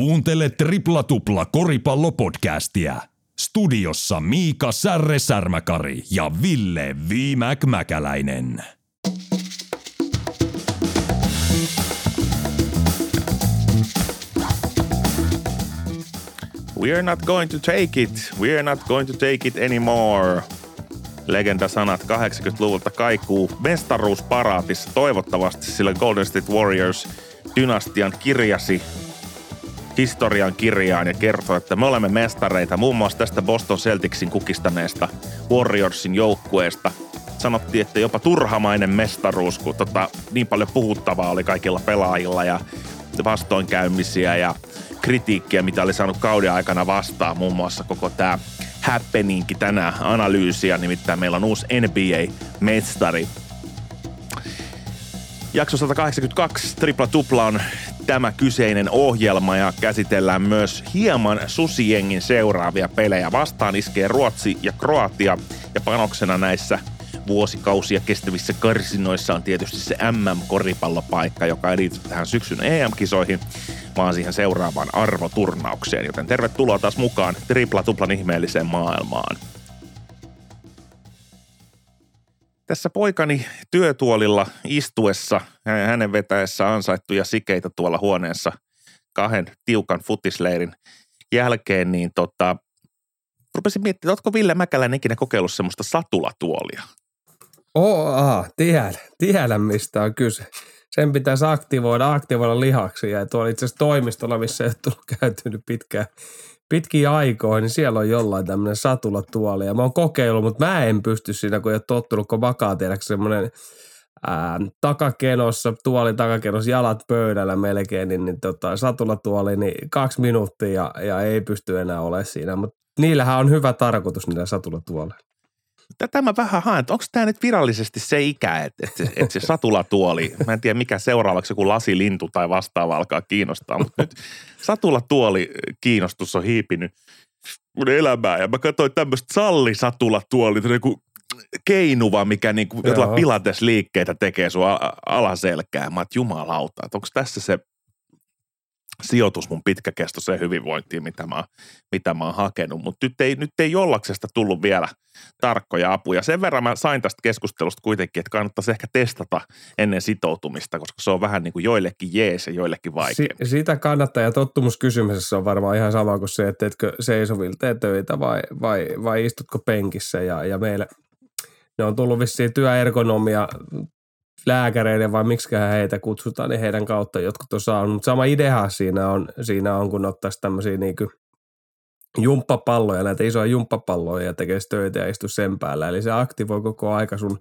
Kuuntele Tripla Tupla koripallopodcastia. Studiossa Miika Särre Särmäkari ja Ville Viimäk Mäkäläinen. We're not going to take it. We're not going to take it anymore. Legendasanat 80-luvulta kaikuu mestaruusparaatissa toivottavasti, sillä Golden State Warriors dynastian kirjasi historian kirjaan ja kertoo, että me olemme mestareita muun muassa tästä Boston Celticsin kukistaneesta Warriorsin joukkueesta. Sanottiin, että jopa turhamainen mestaruus, kun tota, niin paljon puhuttavaa oli kaikilla pelaajilla ja vastoinkäymisiä ja kritiikkiä, mitä oli saanut kauden aikana vastaan. Muun muassa koko tämä happeningki tänään analyysiä, nimittäin meillä on uusi NBA-mestari. Jakso 182, tripla tupla on tämä kyseinen ohjelma ja käsitellään myös hieman susijengin seuraavia pelejä. Vastaan iskee Ruotsi ja Kroatia ja panoksena näissä vuosikausia kestävissä karsinoissa on tietysti se MM-koripallopaikka, joka ei liity tähän syksyn EM-kisoihin, vaan siihen seuraavaan arvoturnaukseen. Joten tervetuloa taas mukaan tripla tuplan ihmeelliseen maailmaan. Tässä poikani työtuolilla istuessa, hänen vetäessä ansaittuja sikeitä tuolla huoneessa kahden tiukan futisleirin jälkeen, niin tota, rupesin miettimään, oletko Ville Mäkäläinen ikinä kokeillut semmoista satulatuolia? Oh, aha, tiedän, tiedän mistä on kyse. Sen pitäisi aktivoida, aktivoida lihaksi ja tuolla itse asiassa toimistolla, missä ei ole käytynyt pitkään, pitkiä aikoja, niin siellä on jollain tämmöinen satulatuoli. Ja mä oon kokeillut, mutta mä en pysty siinä, kun ei ole tottunut, kun vakaa tiedäkö semmoinen takakenossa, tuoli takakenossa, jalat pöydällä melkein, niin, niin tota, satulatuoli, niin kaksi minuuttia ja, ja ei pysty enää olemaan siinä. Mutta niillähän on hyvä tarkoitus niillä satulatuoleilla. Tätä mä vähän haen, että onko tämä nyt virallisesti se ikä, että, että, että se satulatuoli, mä en tiedä mikä seuraavaksi joku lasilintu tai vastaava alkaa kiinnostaa, mutta nyt satulatuoli kiinnostus on hiipinyt mun elämää. Ja mä katsoin tämmöistä sallisatulatuoli, joku keinuva, mikä niinku jotain pilates liikkeitä tekee sun alaselkää. Mä oon, jumalauta, että onko tässä se sijoitus mun pitkäkestoiseen hyvinvointiin, mitä mä, mitä mä oon hakenut. Mutta nyt ei, nyt ei jollaksesta tullut vielä tarkkoja apuja. Sen verran mä sain tästä keskustelusta kuitenkin, että kannattaisi ehkä testata ennen sitoutumista, koska se on vähän niin kuin joillekin jees ja joillekin vaikea. Si- sitä kannattaa ja tottumuskysymyksessä on varmaan ihan sama kuin se, että teetkö seisovilta töitä vai, vai, vai istutko penkissä ja, ja meillä ne on tullut vissiin työergonomia lääkäreiden vai miksi heitä kutsutaan, niin heidän kautta jotkut on saanut. Mutta sama idea siinä on, siinä on kun ottaisi tämmöisiä niin jumppapalloja, näitä isoja jumppapalloja ja tekee töitä ja istu sen päällä. Eli se aktivoi koko aika sun,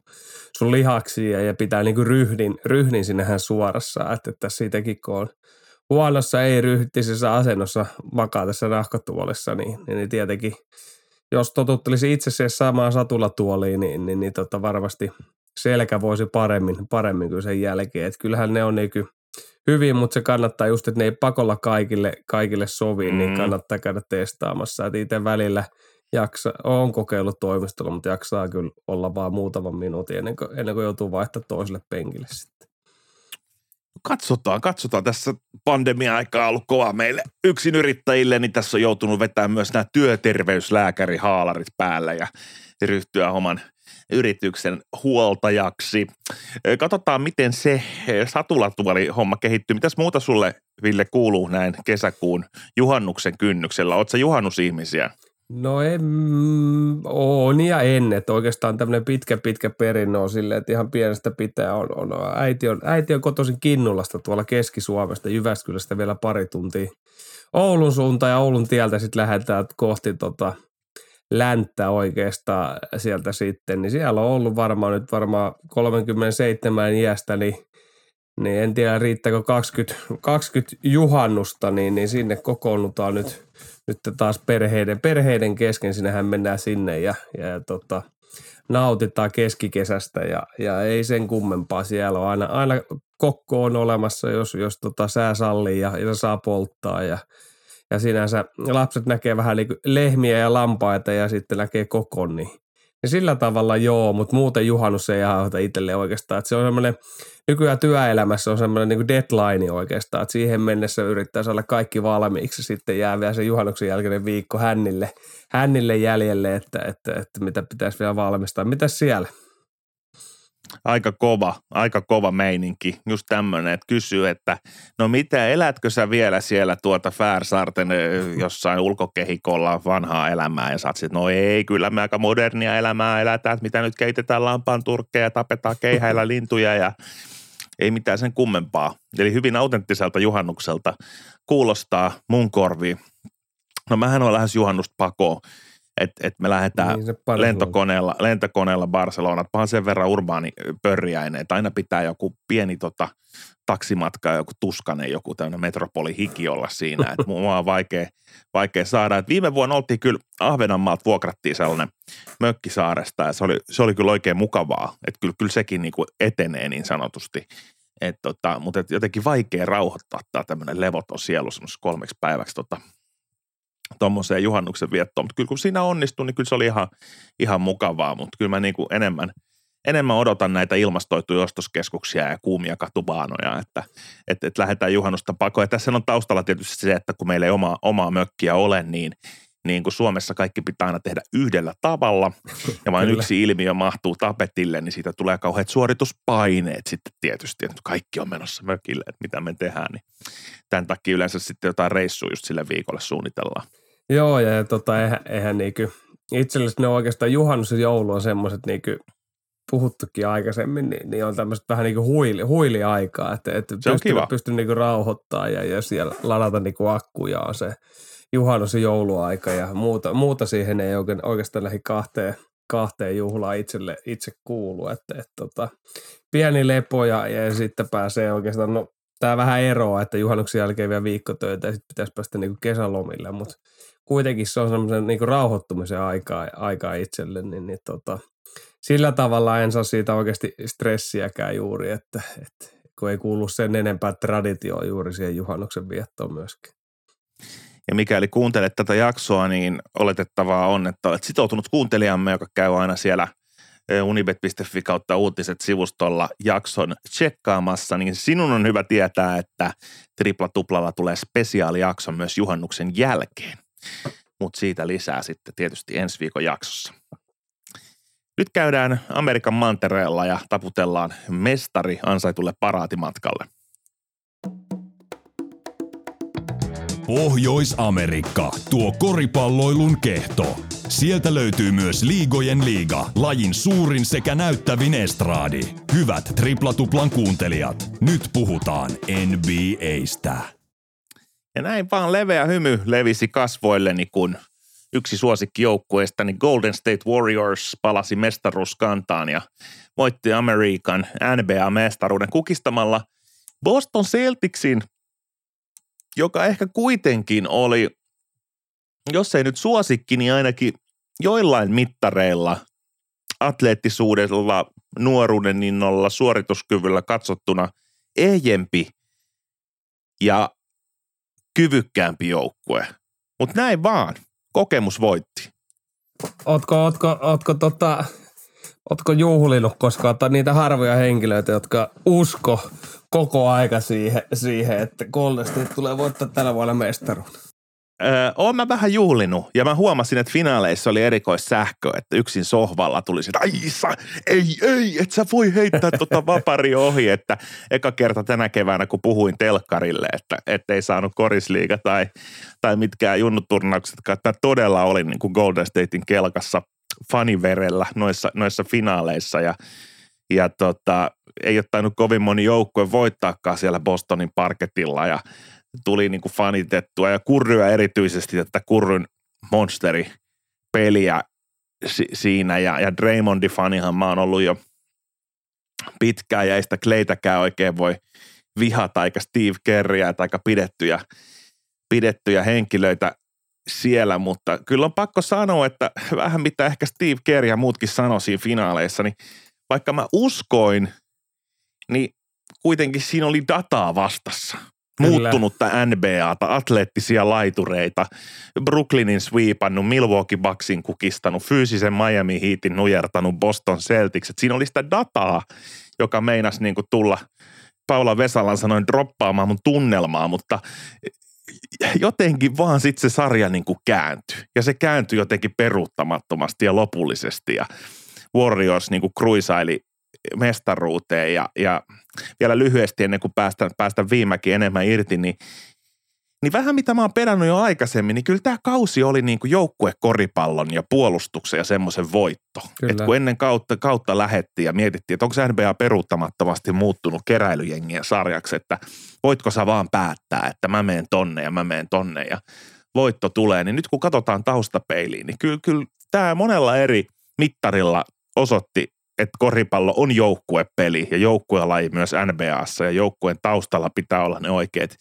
sun lihaksia ja pitää niin ryhdin, ryhdin sinnehän suorassa. Että, että siitäkin kun on huonossa ei ryhtisessä asennossa makaa tässä rahkotuolissa, niin, niin, niin tietenkin jos totuttelisi itse siihen samaan satulatuoliin, niin, niin, niin tota varmasti selkä voisi paremmin, paremmin kuin sen jälkeen. Että kyllähän ne on niin hyvin, mutta se kannattaa just, että ne ei pakolla kaikille, kaikille sovi, niin mm. niin kannattaa käydä testaamassa. Että itse välillä jaksa, on kokeillut toimistolla, mutta jaksaa kyllä olla vaan muutaman minuutin ennen kuin, ennen kuin joutuu vaihtaa toiselle penkille sitten. Katsotaan, katsotaan. Tässä pandemia-aika on ollut kova meille yksin yrittäjille, niin tässä on joutunut vetämään myös nämä työterveyslääkärihaalarit päällä ja ryhtyä oman yrityksen huoltajaksi. Katsotaan, miten se satulatuoli homma kehittyy. Mitäs muuta sulle, Ville, kuuluu näin kesäkuun juhannuksen kynnyksellä? Oletko juhannusihmisiä? No en, on ja en, että oikeastaan tämmöinen pitkä pitkä perinnö on silleen, että ihan pienestä pitää on, on äiti, on, äiti on kotoisin Kinnulasta tuolla Keski-Suomesta, Jyväskylästä vielä pari tuntia Oulun suuntaan ja Oulun tieltä sitten lähdetään kohti tota, länttä oikeastaan sieltä sitten, niin siellä on ollut varmaan nyt varmaan 37 iästä, niin, niin en tiedä riittääkö 20, 20 juhannusta, niin, niin sinne kokoonnutaan nyt, nyt taas perheiden, perheiden kesken, sinnehän mennään sinne ja, ja, tota, nautitaan keskikesästä ja, ja ei sen kummempaa. Siellä on aina, aina kokko on olemassa, jos, jos tota sää sallii ja, ja saa polttaa ja, ja sinänsä lapset näkee vähän niin lehmiä ja lampaita ja sitten näkee kokon, niin, Ja sillä tavalla joo, mutta muuten juhannus ei aiheuta itselle oikeastaan. Että se on semmoinen, nykyään työelämässä on semmoinen niin deadline oikeastaan, että siihen mennessä yrittää saada kaikki valmiiksi. Sitten jää vielä se juhannuksen jälkeinen viikko hännille, hännille jäljelle, että, että, että mitä pitäisi vielä valmistaa. Mitäs siellä? Aika kova, aika kova meininki. Just tämmöinen, että kysyy, että no mitä, elätkö sä vielä siellä tuota Färsaarten jossain ulkokehikolla vanhaa elämää? Ja sä oot no ei, kyllä me aika modernia elämää elätään, että mitä nyt keitetään lampaan turkkeja, tapetaan keihäillä lintuja ja ei mitään sen kummempaa. Eli hyvin autenttiselta juhannukselta kuulostaa mun korviin. No mähän on lähes juhannusta pakoon että et me lähdetään niin, lentokoneella, lentokoneella Barcelona. Pahan sen verran urbaani pörjäinen, että aina pitää joku pieni tota, taksimatka, joku tuskanen, joku tämmöinen metropolihiki olla siinä. Että mua on vaikea, vaikea saada. Et viime vuonna oltiin kyllä Ahvenanmaalta vuokrattiin sellainen mökkisaaresta ja se oli, se oli kyllä oikein mukavaa. Että kyllä, kyllä sekin niin kuin etenee niin sanotusti. Et tota, mutta et jotenkin vaikea rauhoittaa tämä tämmöinen levoton sielu kolmeksi päiväksi tota, tuommoiseen juhannuksen viettoon. Mutta kyllä kun siinä onnistui, niin kyllä se oli ihan, ihan mukavaa. Mutta kyllä mä niin kuin enemmän, enemmän odotan näitä ilmastoituja ostoskeskuksia ja kuumia katubaanoja, että että että lähdetään juhannusta pakoon. Ja tässä on taustalla tietysti se, että kun meillä ei oma, omaa mökkiä ole, niin niin kuin Suomessa kaikki pitää aina tehdä yhdellä tavalla ja vain yksi ilmiö mahtuu tapetille, niin siitä tulee kauheat suorituspaineet sitten tietysti, että kaikki on menossa mökille, että mitä me tehdään, niin tämän takia yleensä sitten jotain reissua just sille viikolle suunnitellaan. Joo, ja, ja tota, eihän, eihän niinku, itsellisesti ne oikeastaan juhannus ja joulu on semmoiset niinku, puhuttukin aikaisemmin, niin, niin on tämmöistä vähän niin kuin huili, huiliaikaa, että, että se pystyy, pystyy niin rauhoittaa ja, ja siellä ladata niin kuin akkuja on se juhannus ja jouluaika ja muuta, muuta siihen ei oikein, oikeastaan lähi kahteen, kahteen juhlaan itselle itse kuulu, että, että tota, pieni lepo ja, ja sitten pääsee oikeastaan, no tämä vähän eroa, että juhannuksen jälkeen vielä viikkotöitä ja sitten pitäisi päästä niin kuin kesälomille, mutta kuitenkin se on semmoisen niin rauhoittumisen aikaa, aikaa itselle, niin, niin tota, sillä tavalla en saa siitä oikeasti stressiäkään juuri, että, että kun ei kuulu sen enempää traditioon juuri siihen juhannuksen viettoon myöskin. Ja mikäli kuuntelet tätä jaksoa, niin oletettavaa on, että olet sitoutunut kuuntelijamme, joka käy aina siellä unibet.fi kautta uutiset sivustolla jakson tsekkaamassa, niin sinun on hyvä tietää, että Tripla Tuplalla tulee spesiaalijakso myös juhannuksen jälkeen mutta siitä lisää sitten tietysti ensi viikon jaksossa. Nyt käydään Amerikan mantereella ja taputellaan mestari ansaitulle paraatimatkalle. Pohjois-Amerikka, tuo koripalloilun kehto. Sieltä löytyy myös Liigojen liiga, lajin suurin sekä näyttävin estraadi. Hyvät triplatuplan kuuntelijat, nyt puhutaan NBAstä. Ja näin vaan leveä hymy levisi kasvoilleni, kun yksi suosikki joukkueestani Golden State Warriors palasi mestaruuskantaan ja voitti Amerikan NBA-mestaruuden kukistamalla Boston Celticsin, joka ehkä kuitenkin oli, jos ei nyt suosikki, niin ainakin joillain mittareilla atleettisuudella, nuoruuden innolla, suorituskyvyllä katsottuna ehjempi. Ja kyvykkäämpi joukkue. Mutta näin vaan. Kokemus voitti. Ootko, ootko, ootko, tota, ootko juhlinut koskaan tai niitä harvoja henkilöitä, jotka usko koko aika siihen, siihen että Golden tulee voittaa tällä vuonna mestaruuden? Öö, oon mä vähän juhlinut ja mä huomasin, että finaaleissa oli erikoissähkö, että yksin sohvalla tuli että ai ei, ei, et sä voi heittää tota vapari ohi, että eka kerta tänä keväänä, kun puhuin telkkarille, että, että ei saanut korisliiga tai, tai mitkään junnuturnaukset, että todella olin niin kuin Golden Statein kelkassa faniverellä noissa, noissa finaaleissa. Ja, ja tota, ei ole tainnut kovin moni joukkue voittaakaan siellä Bostonin parketilla. Ja tuli niin kuin fanitettua ja kurryä erityisesti tätä kurryn monsteri peliä si- siinä. Ja, ja Draymondi fanihan mä oon ollut jo pitkään ja ei sitä Claytäkään oikein voi vihata eikä Steve Kerryä tai aika pidettyjä, pidettyjä henkilöitä siellä, mutta kyllä on pakko sanoa, että vähän mitä ehkä Steve Kerr ja muutkin sanoi siinä finaaleissa, niin vaikka mä uskoin, niin kuitenkin siinä oli dataa vastassa Kyllä. muuttunutta NBAta, atleettisia laitureita, Brooklynin sweepannut, Milwaukee Bucksin kukistanut, fyysisen Miami Heatin nujertanut, Boston Celtics. Et siinä oli sitä dataa, joka meinasi niin tulla, Paula Vesalan sanoin, droppaamaan mun tunnelmaa, mutta jotenkin vaan sitten se sarja niin kuin kääntyi. Ja se kääntyi jotenkin peruuttamattomasti ja lopullisesti. Ja Warriors niin kuin kruisaili mestaruuteen ja, ja vielä lyhyesti ennen kuin päästä, päästä viimekin enemmän irti, niin niin vähän mitä mä oon pedannut jo aikaisemmin, niin kyllä tämä kausi oli niin kuin joukkuekoripallon ja puolustuksen ja semmoisen voitto. että kun ennen kautta, kautta lähettiin ja mietittiin, että onko NBA peruuttamattomasti muuttunut keräilyjengiä sarjaksi, että voitko sä vaan päättää, että mä meen tonne ja mä meen tonne ja voitto tulee. Niin nyt kun katsotaan taustapeiliin, niin kyllä, kyllä tämä monella eri mittarilla osoitti että koripallo on joukkuepeli ja joukkuelaji myös NBAssa ja joukkueen taustalla pitää olla ne oikeat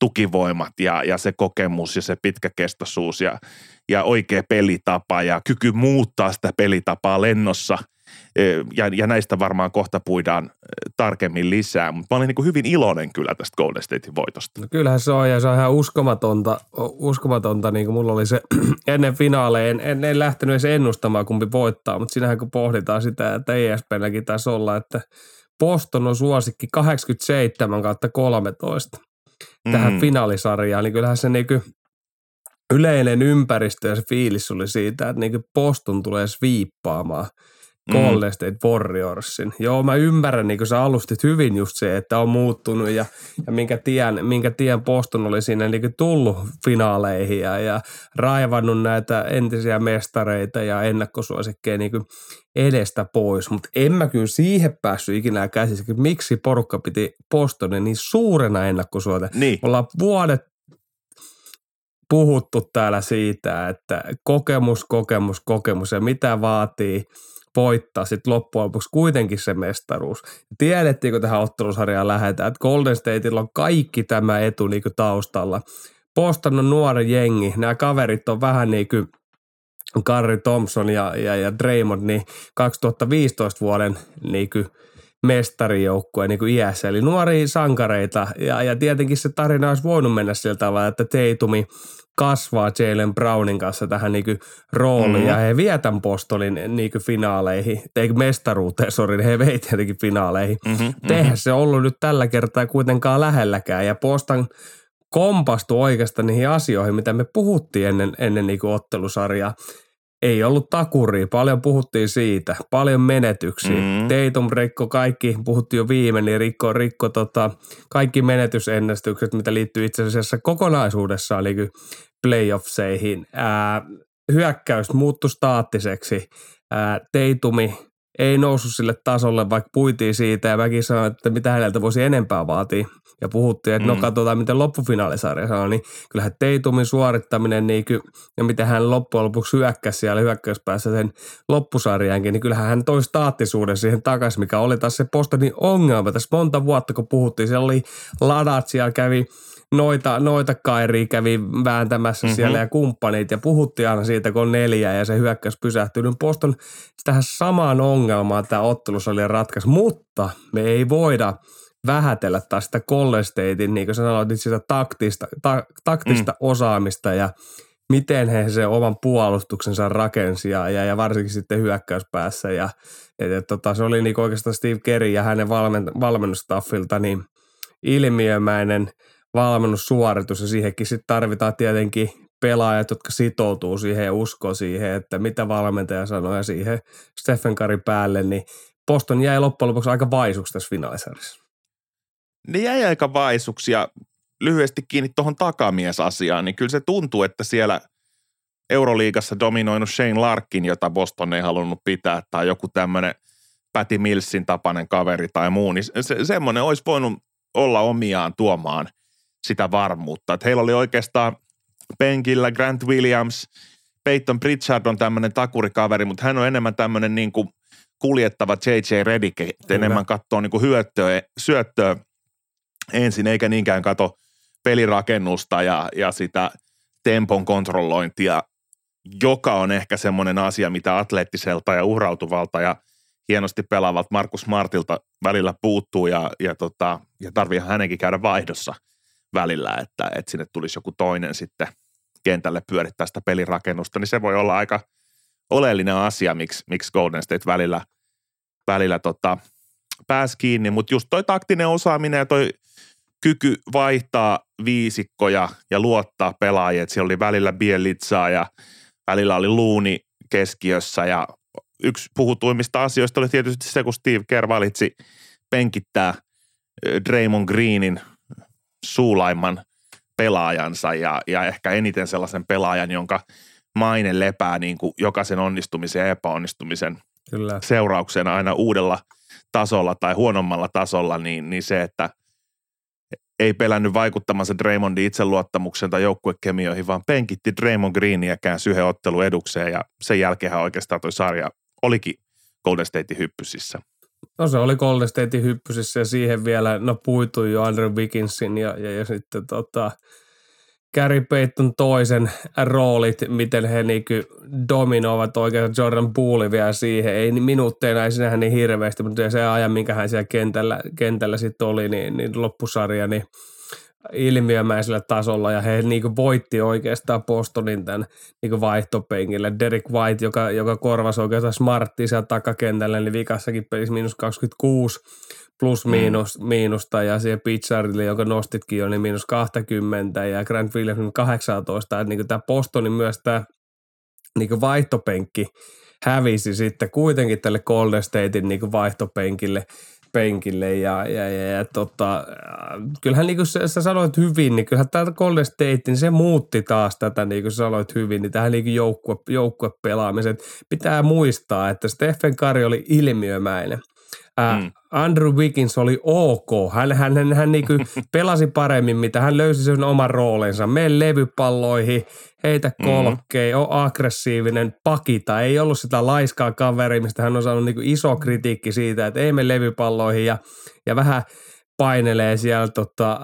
tukivoimat ja, ja se kokemus ja se pitkäkestoisuus ja, ja oikea pelitapa ja kyky muuttaa sitä pelitapaa lennossa. Ja, ja näistä varmaan kohta puidaan tarkemmin lisää, mutta mä olin niin kuin hyvin iloinen kyllä tästä Golden Statein voitosta. No kyllähän se on ja se on ihan uskomatonta, uskomatonta niin kuin mulla oli se ennen finaaleja, en, en, en lähtenyt edes ennustamaan kumpi voittaa, mutta siinähän kun pohditaan sitä, että ESPNlläkin taisi olla, että Boston on suosikki 87 kautta 13 tähän mm. finaalisarjaan, niin kyllähän se niin yleinen ympäristö ja se fiilis oli siitä, että niin Boston tulee sviippaamaan – Golden State Warriorsin. Joo, mä ymmärrän, niin kuin sä alustit hyvin just se, että on muuttunut ja, ja minkä, tien, minkä tien Boston oli siinä niin tullut finaaleihin ja, ja raivannut näitä entisiä mestareita ja ennakkosuosikkeja niin edestä pois. Mutta en mä kyllä siihen päässyt ikinä käsissä, miksi porukka piti Bostonin niin suurena ennakkosuote. Niin. Ollaan vuodet puhuttu täällä siitä, että kokemus, kokemus, kokemus ja mitä vaatii – voittaa sitten loppujen lopuksi kuitenkin se mestaruus. Tiedettiin, kun tähän ottelusarjaan lähdetään, että Golden Stateilla on kaikki tämä etu niin taustalla. Boston on nuori jengi, nämä kaverit on vähän niin kuin Karri Thompson ja, ja, ja Draymond, niin 2015 vuoden niin kuin mestarijoukkue niin kuin iässä, eli nuoria sankareita. Ja, ja tietenkin se tarina olisi voinut mennä sillä tavalla, että Teitumi kasvaa Jalen Brownin kanssa tähän niinku rooliin mm-hmm. ja he vie tämän postolin niinku finaaleihin, tai mestaruuteen, sori, he vei tietenkin finaaleihin. Mm-hmm, mm-hmm. se ollut nyt tällä kertaa kuitenkaan lähelläkään ja Postan kompastu oikeastaan niihin asioihin, mitä me puhuttiin ennen, ennen niinku ottelusarjaa ei ollut takuri, paljon puhuttiin siitä, paljon menetyksiä. Mm. Teitum rikko kaikki, puhuttiin jo viime, niin rikko, rikko tota, kaikki menetysennästykset, mitä liittyy itse asiassa kokonaisuudessaan niin playoffseihin. Ää, hyökkäys muuttui staattiseksi. Ää, Teitumi ei noussut sille tasolle, vaikka puitiin siitä ja mäkin sanoin, että mitä häneltä voisi enempää vaatia. Ja puhuttiin, että no mm. no katsotaan, miten loppufinaalisarja sanoi, niin kyllähän Teitumin suorittaminen niin ky, ja miten hän loppujen lopuksi hyökkäsi siellä hyökkäyspäässä sen loppusarjaankin, niin kyllähän hän toi staattisuuden siihen takaisin, mikä oli taas se Bostonin ongelma. Tässä monta vuotta, kun puhuttiin, siellä oli ladat, siellä kävi noita, noita Kairi kävi vääntämässä mm-hmm. siellä ja kumppanit ja puhuttiin aina siitä, kun on neljä ja se hyökkäys pysähtyi. Nyt Poston tähän samaan ongelmaan tämä ottelussa oli ratkaisu, mutta me ei voida vähätellä taas sitä Golden Statein, niin kuin sanoit, sitä taktista, ta, taktista mm. osaamista ja miten he se oman puolustuksensa rakensi ja, ja, ja varsinkin sitten hyökkäyspäässä. Ja, et, et, tota, se oli niin oikeastaan Steve Kerry ja hänen valmen, valmennustaffilta niin ilmiömäinen – valmennussuoritus ja siihenkin sitten tarvitaan tietenkin pelaajat, jotka sitoutuu siihen ja uskoo siihen, että mitä valmentaja sanoo ja siihen Stephen Curry päälle, niin Boston jäi loppujen lopuksi aika vaisuksi tässä finaalisarjassa. Ne jäi aika vaisuksi ja lyhyesti kiinni tuohon takamiesasiaan, niin kyllä se tuntuu, että siellä Euroliigassa dominoinut Shane Larkin, jota Boston ei halunnut pitää, tai joku tämmöinen Patty Millsin tapainen kaveri tai muu, niin se, semmoinen olisi voinut olla omiaan tuomaan – sitä varmuutta. Että heillä oli oikeastaan penkillä Grant Williams, Peyton Pritchard on tämmöinen takurikaveri, mutta hän on enemmän tämmöinen niin kuin kuljettava J.J. Redick, enemmän katsoo niin kuin hyöttöä, syöttöä ensin, eikä niinkään kato pelirakennusta ja, ja sitä tempon kontrollointia, joka on ehkä semmoinen asia, mitä atleettiselta ja uhrautuvalta ja hienosti pelaavalta Markus Martilta välillä puuttuu ja, ja, tota, ja tarvii hänenkin käydä vaihdossa – välillä, että, että sinne tulisi joku toinen sitten kentälle pyörittää sitä pelirakennusta, niin se voi olla aika oleellinen asia, miksi, miksi Golden State välillä, välillä tota, pääsi kiinni, mutta just toi taktinen osaaminen ja toi kyky vaihtaa viisikkoja ja luottaa pelaajia, että siellä oli välillä Bielitsaa ja välillä oli Luuni keskiössä. Ja yksi puhutuimmista asioista oli tietysti se, kun Steve Kerr valitsi penkittää Draymond Greenin suulaimman pelaajansa ja, ja ehkä eniten sellaisen pelaajan, jonka maine lepää niin kuin jokaisen onnistumisen ja epäonnistumisen Kyllä. seurauksena aina uudella tasolla tai huonommalla tasolla, niin, niin se, että ei pelännyt vaikuttamansa Draymondin itseluottamuksen tai joukkuekemioihin, vaan penkitti Draymond Greenia käänsi yhden ottelu edukseen ja sen jälkeen oikeastaan toi sarja olikin Golden Statein hyppysissä. No se oli Golden Statein hyppysissä ja siihen vielä, no puitui jo Andrew Wigginsin ja, ja, ja sitten tota, Gary Payton toisen roolit, miten he niinku dominoivat oikein Jordan Poole vielä siihen. Ei minuutteina ei sinähän niin hirveästi, mutta se ajan, minkä hän siellä kentällä, kentällä sitten oli, niin, niin loppusarja, niin ilmiömäisellä tasolla ja he niinku voitti oikeastaan Bostonin tämän niinku vaihtopenkille. Derek White, joka, joka korvasi oikeastaan Smarttia siellä takakentällä, niin vikassakin pelissä miinus 26 plus mm. miinus, mm. miinusta ja siihen Pizzarille, jonka nostitkin jo, niin miinus 20 ja Grant Williams 18. Että niin tämä Bostonin myös tämä niin vaihtopenkki hävisi sitten kuitenkin tälle Golden Statein niin vaihtopenkille penkille ja, ja, ja, ja tota, kyllähän niin kuin sä, sä sanoit hyvin, niin kyllähän tämä Golden State, niin se muutti taas tätä, niin kuin sä sanoit hyvin, niin tähän niin joukkue, joukkue pelaamisen. Pitää muistaa, että Stephen Curry oli ilmiömäinen – Ää, mm. Andrew Wiggins oli ok. Hän, hän, hän, hän niin pelasi paremmin, mitä hän löysi sen oman roolinsa. Mene levypalloihin, heitä kolkkei, mm. on aggressiivinen, pakita. Ei ollut sitä laiskaa kaveria, mistä hän on saanut niin iso kritiikki siitä, että ei me levypalloihin ja, ja vähän – painelee siellä tota,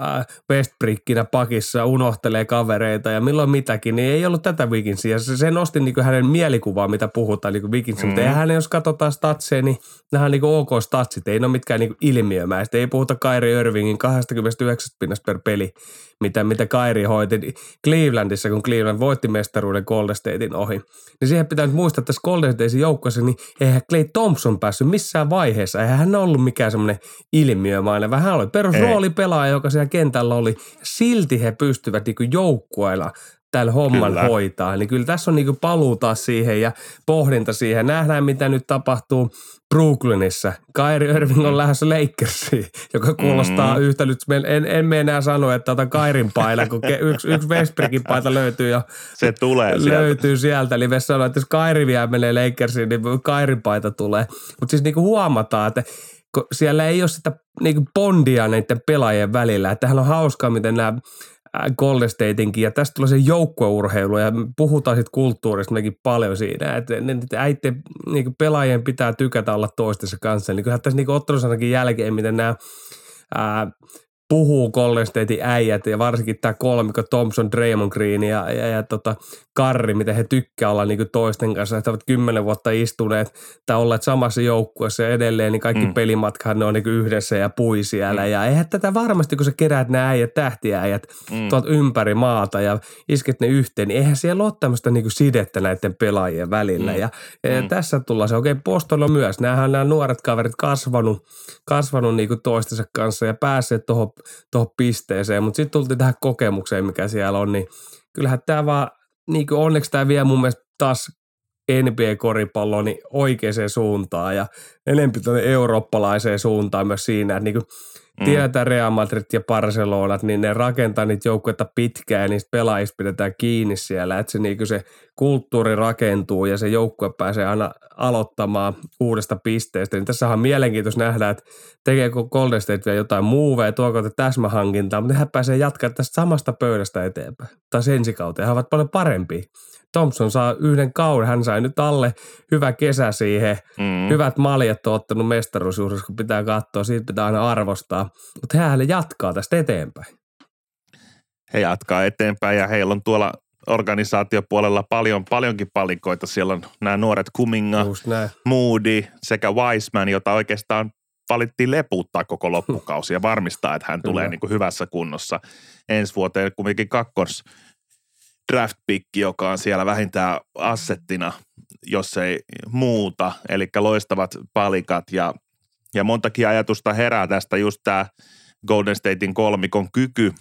Westbrickinä pakissa, unohtelee kavereita ja milloin mitäkin, niin ei ollut tätä Wigginsia. Se, se nosti niin hänen mielikuvaa, mitä puhutaan niin Wigginsia, mm. mutta eihän jos katsotaan statseja, niin nämä on niin ok statsit, ei ne ole mitkään niin ilmiömäistä. Ei puhuta Kairi Irvingin 29 pinnasta per peli, mitä, mitä Kairi hoiti Clevelandissa, kun Cleveland voitti mestaruuden Golden Statein ohi. Niin siihen pitää nyt muistaa, että tässä Golden Statein joukkueessa, niin eihän Clay Thompson päässyt missään vaiheessa. Eihän hän ollut mikään semmoinen ilmiömainen. Vähän oli perusroolipelaaja, joka siellä kentällä oli. Silti he pystyvät niin joukkueilla tällä homman kyllä. hoitaa. Niin kyllä tässä on niin paluu taas siihen ja pohdinta siihen. Nähdään, mitä nyt tapahtuu Brooklynissa. Kyrie Irving on lähdössä Lakersiin, joka kuulostaa mm-hmm. yhtä nyt. En, en me enää sano, että otan Kairin paita, kun yksi, yksi Westbrickin paita löytyy jo. Se tulee löytyy sieltä. sieltä. Eli sanoo, että jos Kairi vielä menee Lakersiin, niin Kairin paita tulee. Mutta siis niin kuin huomataan, että siellä ei ole sitä niin bondia näiden pelaajien välillä. Että on hauskaa, miten nämä Golden Stateinkin, ja tästä tulee se joukkueurheilu, ja puhutaan sitten kulttuurista mekin paljon siinä, että äite, niin pelaajien pitää tykätä olla toistensa kanssa, niin kyllähän tässä niin ottelusanakin jälkeen, miten nämä ää, puhuu Golden Statein äijät ja varsinkin tämä kolmikko Thompson, Draymond Green ja, ja, ja tota Karri, miten he tykkää olla niin toisten kanssa, että ovat kymmenen vuotta istuneet tai olleet samassa joukkueessa ja edelleen, niin kaikki mm. pelimatkahan ne on niin yhdessä ja pui siellä. Mm. Ja eihän tätä varmasti, kun sä keräät nämä äijät, tähtiäijät mm. tuolta ympäri maata ja isket ne yhteen, niin eihän siellä ole tämmöistä niin sidettä näiden pelaajien välillä. Mm. Ja, ja mm. tässä tullaan se, okei, okay, Postolla myös. Nämähän nämä nuoret kaverit kasvanut, kasvanut niin toistensa kanssa ja päässeet tuohon tuohon pisteeseen, mutta sitten tultiin tähän kokemukseen, mikä siellä on, niin kyllähän tämä vaan, niin kuin onneksi tämä vie mun mielestä taas NBA-koripalloon niin oikeaan suuntaan ja enemmän tuonne eurooppalaiseen suuntaan myös siinä, että niin kuin mm. tiedetään Real Madrid ja Barcelona, niin ne rakentaa niitä joukkueita pitkään ja niistä pelaajista pidetään kiinni siellä, että se, niin se kulttuuri rakentuu ja se joukkue pääsee aina aloittamaan uudesta pisteestä. Niin tässä on mielenkiintoista nähdä, että tekeekö Golden State vielä jotain muuveja, tuoko te täsmähankintaa, mutta hän pääsee jatkamaan tästä samasta pöydästä eteenpäin. Tai ensi kautta. He ovat paljon parempia. Thompson saa yhden kauden, hän sai nyt alle hyvä kesä siihen, mm. hyvät maljet on ottanut mestaruusjuhlissa, kun pitää katsoa, siitä pitää aina arvostaa, mutta hän jatkaa tästä eteenpäin. He jatkaa eteenpäin ja heillä on tuolla organisaatiopuolella paljon, paljonkin palikoita. Siellä on nämä nuoret Kuminga, Moody sekä Wiseman, jota oikeastaan valittiin lepuuttaa koko loppukausi ja varmistaa, että hän tulee niin kuin hyvässä kunnossa ensi vuoteen. Kumminkin kakkos draft joka on siellä vähintään assettina, jos ei muuta. Eli loistavat palikat ja, ja montakin ajatusta herää tästä just tämä Golden Statein kolmikon kyky –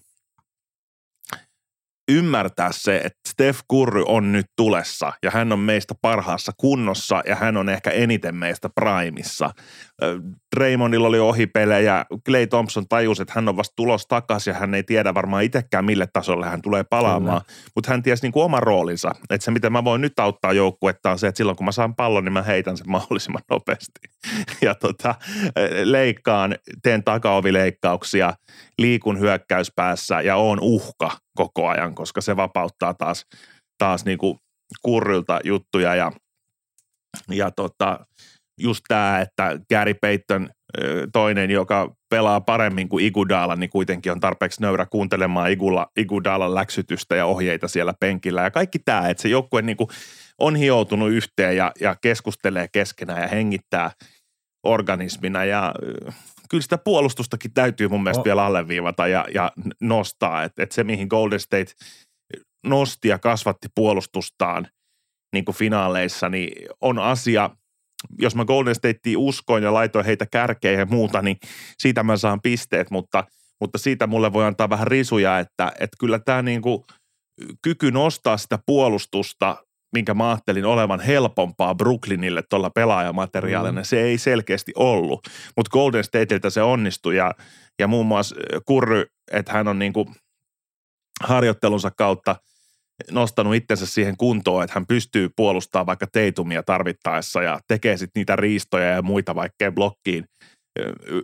ymmärtää se, että Steph Curry on nyt tulessa ja hän on meistä parhaassa kunnossa ja hän on ehkä eniten meistä primissa. Draymondilla oli ohipelejä, Clay Thompson tajusi, että hän on vasta tulos takaisin ja hän ei tiedä varmaan itsekään mille tasolle hän tulee palaamaan, mutta hän tiesi niin kuin oman roolinsa, että se miten mä voin nyt auttaa joukkuetta on se, että silloin kun mä saan pallon, niin mä heitän sen mahdollisimman nopeasti. Ja tota, leikkaan, teen takaovileikkauksia, liikun hyökkäyspäässä ja on uhka koko ajan, koska se vapauttaa taas, taas niin kuin kurrylta juttuja ja, ja tota, just tämä, että Gary Payton toinen, joka pelaa paremmin kuin Igudala, niin kuitenkin on tarpeeksi nöyrä kuuntelemaan Igula, Igudalan läksytystä ja ohjeita siellä penkillä. Ja kaikki tämä, että se joukkue niin kuin on hioutunut yhteen ja, ja keskustelee keskenään ja hengittää organismina. Ja kyllä sitä puolustustakin täytyy mun mielestä oh. vielä alleviivata ja, ja nostaa. Että et se, mihin Golden State nosti ja kasvatti puolustustaan niin kuin finaaleissa, niin on asia, jos mä Golden Stateen uskoin ja laitoin heitä kärkeen ja muuta, niin siitä mä saan pisteet, mutta, mutta siitä mulle voi antaa vähän risuja, että, että kyllä tämä niin kuin kyky nostaa sitä puolustusta minkä mä ajattelin olevan helpompaa Brooklynille tuolla pelaajamateriaalina, mm. se ei selkeästi ollut. Mutta Golden Stateiltä se onnistui ja, ja muun muassa Kurry, että hän on niin kuin harjoittelunsa kautta nostanut itsensä siihen kuntoon, että hän pystyy puolustamaan vaikka teitumia tarvittaessa ja tekee sitten niitä riistoja ja muita vaikkeen blokkiin –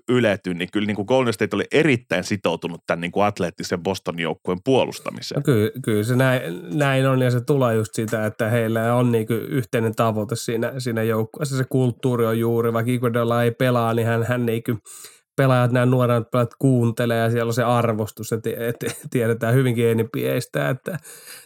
ylety, niin kyllä niin kuin Golden State oli erittäin sitoutunut tämän niin kuin atleettisen Boston joukkueen puolustamiseen. No kyllä, kyllä se näin, näin, on ja se tulee just sitä, että heillä on niin kuin yhteinen tavoite siinä, siinä joukkueessa. Se kulttuuri on juuri, vaikka Iguodala ei pelaa, niin hän, hän niin kuin – pelaajat, nämä nuoret pelaajat kuuntelee ja siellä on se arvostus, että tiedetään hyvinkin NBAstä, että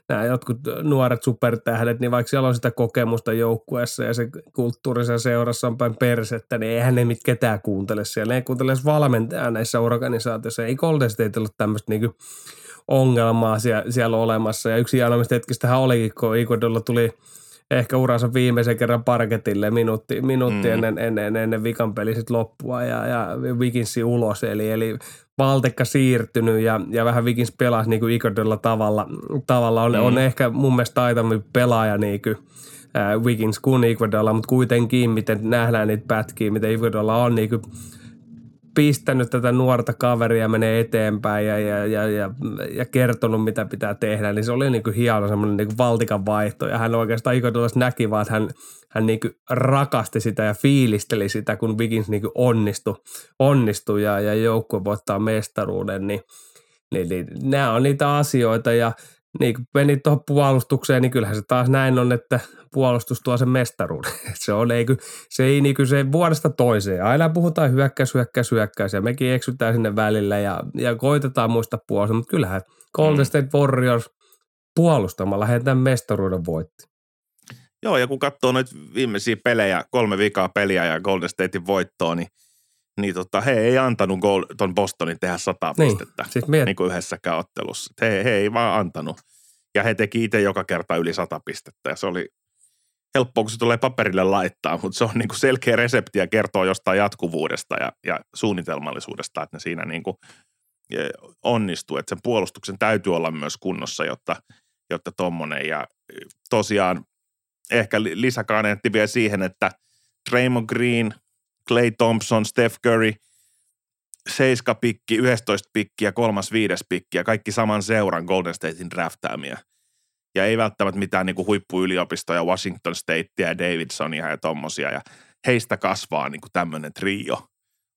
nämä jotkut nuoret supertähdet, niin vaikka siellä on sitä kokemusta joukkueessa ja se kulttuurisen seurassa on päin persettä, niin eihän ne mit ketään kuuntele siellä. Ne ei kuuntele edes valmentajaa näissä organisaatioissa. Ei Golden State ollut tämmöistä niin ongelmaa siellä, siellä olemassa. Ja yksi hienoimmista hetkistähän olikin, kun Ikodolla tuli – ehkä uransa viimeisen kerran parketille minuutti, minuutti mm. ennen, ennen, ennen vikan peli sit loppua ja, ja Vikinsi ulos. Eli, eli Valtekka siirtynyt ja, ja vähän Vikins pelasi niin kuin tavalla, tavalla. On, mm. on ehkä mun mielestä taitavampi pelaaja niin kuin, äh, Wiggins kuin Iguodala, mutta kuitenkin miten nähdään niitä pätkiä, miten Iguodala on niin kuin, pistänyt tätä nuorta kaveria menee eteenpäin ja, ja, ja, ja, ja kertonut, mitä pitää tehdä, niin se oli niin kuin hieno semmoinen niin kuin valtikan vaihto. Ja hän oikeastaan Ikodolas näki vaan, että hän, hän niin kuin rakasti sitä ja fiilisteli sitä, kun Wiggins niin kuin onnistui, onnistui ja, ja joukkue voittaa mestaruuden, niin, niin, niin nämä on niitä asioita ja – niin kun menit tuohon puolustukseen, niin kyllähän se taas näin on, että puolustus tuo sen mestaruuden. se on ei, se ei niin se vuodesta toiseen. Aina puhutaan hyökkäys, hyökkäys, hyökkäys ja mekin eksytään sinne välillä ja, ja koitetaan muista puolesta, mutta kyllähän Golden mm. State Warriors puolustamalla heidän mestaruuden voitti. Joo, ja kun katsoo noita viimeisiä pelejä, kolme vikaa peliä ja Golden Statein voittoa, niin niin tota, he ei antanut goal, ton Bostonin tehdä sata niin, pistettä siis miet... niin kuin yhdessäkään ottelussa. He, he ei vaan antanut. Ja he teki itse joka kerta yli sata pistettä ja se oli helppoa, kun se tulee paperille laittaa, mutta se on niin kuin selkeä resepti ja kertoo jostain jatkuvuudesta ja, ja suunnitelmallisuudesta, että ne siinä niin kuin e, onnistuu. Että sen puolustuksen täytyy olla myös kunnossa, jotta, jotta tommonen. Ja tosiaan ehkä lisäkaneetti vielä siihen, että Draymond Green – Clay Thompson, Steph Curry, 7 pikki, 11 pikki ja kolmas viides pikki ja kaikki saman seuran Golden Statein draftaamia. Ja ei välttämättä mitään niin kuin huippuyliopistoja, Washington Statea ja Davidsonia ja tommosia. Ja heistä kasvaa niin kuin tämmöinen trio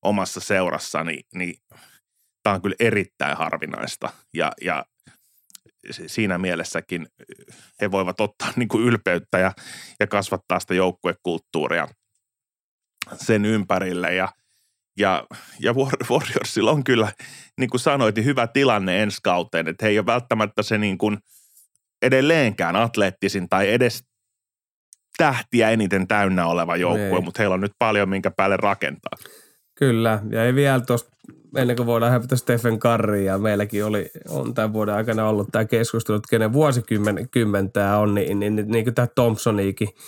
omassa seurassa, niin, niin tämä on kyllä erittäin harvinaista. Ja, ja siinä mielessäkin he voivat ottaa niin kuin ylpeyttä ja, ja kasvattaa sitä joukkuekulttuuria – sen ympärille ja, ja, ja Warriorsilla on kyllä, niin kuin sanoit, niin hyvä tilanne ensi kauteen, että he ei ole välttämättä se niin kuin edelleenkään atleettisin tai edes tähtiä eniten täynnä oleva joukkue, niin. mutta heillä on nyt paljon, minkä päälle rakentaa. Kyllä, ja ei vielä tuosta, ennen kuin voidaan hypätä Stephen Curry, ja meilläkin oli, on tämän vuoden aikana ollut tämä keskustelu, että kenen vuosikymmen tämä on, niin, niin, niin, niin kuin tämä Thompsonikin –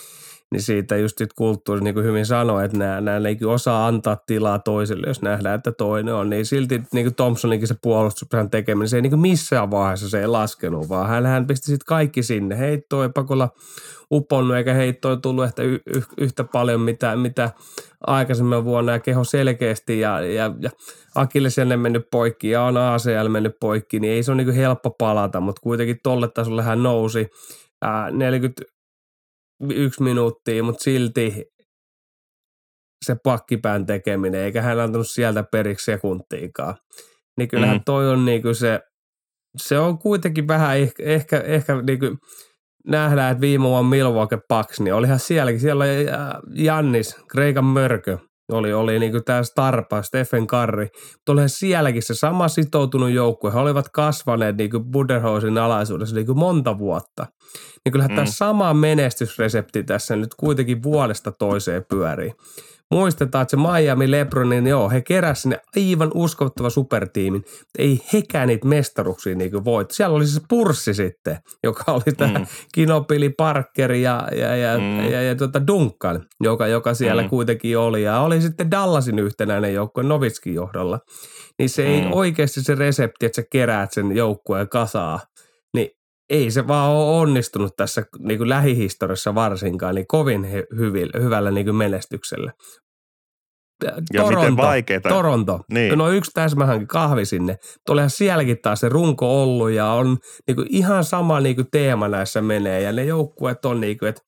niin siitä just sit kulttuuri, niin kuin hyvin sanoi, että nämä, nämä niin osaa antaa tilaa toiselle, jos nähdään, että toinen on. Niin silti niin kuin Thompsoninkin se puolustuksen tekeminen, se ei niin kuin missään vaiheessa se ei laskenut, vaan hän, hän pisti sitten kaikki sinne. Heitto ei pakolla uponnut, eikä heitto tullut ehkä y- y- yhtä paljon, mitä, mitä aikaisemmin vuonna ja keho selkeästi ja, ja, ja Akilles mennyt poikki ja on ACL mennyt poikki, niin ei se ole niin helppo palata, mutta kuitenkin tolle tasolle hän nousi. Ää, 40, yksi minuuttia, mutta silti se pakkipään tekeminen, eikä hän antanut sieltä periksi sekuntiikaan. Niin kyllähän mm. toi on niinku se, se on kuitenkin vähän ehkä, ehkä, ehkä niinku nähdään, että viime vuonna Milwaukee Bucks, niin olihan sielläkin, siellä oli Jannis, Kreikan mörkö, oli, oli niin kuin tämä Starpa, Stephen Curry, mutta olihan sielläkin se sama sitoutunut joukkue. He olivat kasvaneet niin kuin Budenhausin alaisuudessa niin kuin monta vuotta. Niin kyllähän mm. tämä sama menestysresepti tässä nyt kuitenkin vuodesta toiseen pyörii muistetaan, että se Miami Lebronin, niin joo, he keräsivät sinne aivan uskottava supertiimin, ei hekään niitä mestaruksia niin voit. Siellä oli se Purssi sitten, joka oli tämä mm. Kinopili Parker ja, ja, ja, mm. ja, ja, ja tuota Duncan, joka, joka siellä mm. kuitenkin oli. Ja oli sitten Dallasin yhtenäinen joukkue Novitskin johdolla. Niin se mm. ei oikeasti se resepti, että sä keräät sen joukkueen kasaa, ei se vaan ole onnistunut tässä niin kuin lähihistoriassa varsinkaan niin kovin hyvillä, hyvällä niin kuin menestyksellä. Ja Toronto, miten vaikeeta. Toronto. Niin. No yksi täsmähänkin kahvi sinne. Olihan sielläkin taas se runko ollut ja on niin kuin ihan sama niin kuin teema näissä menee. Ja ne joukkueet on niin kuin, että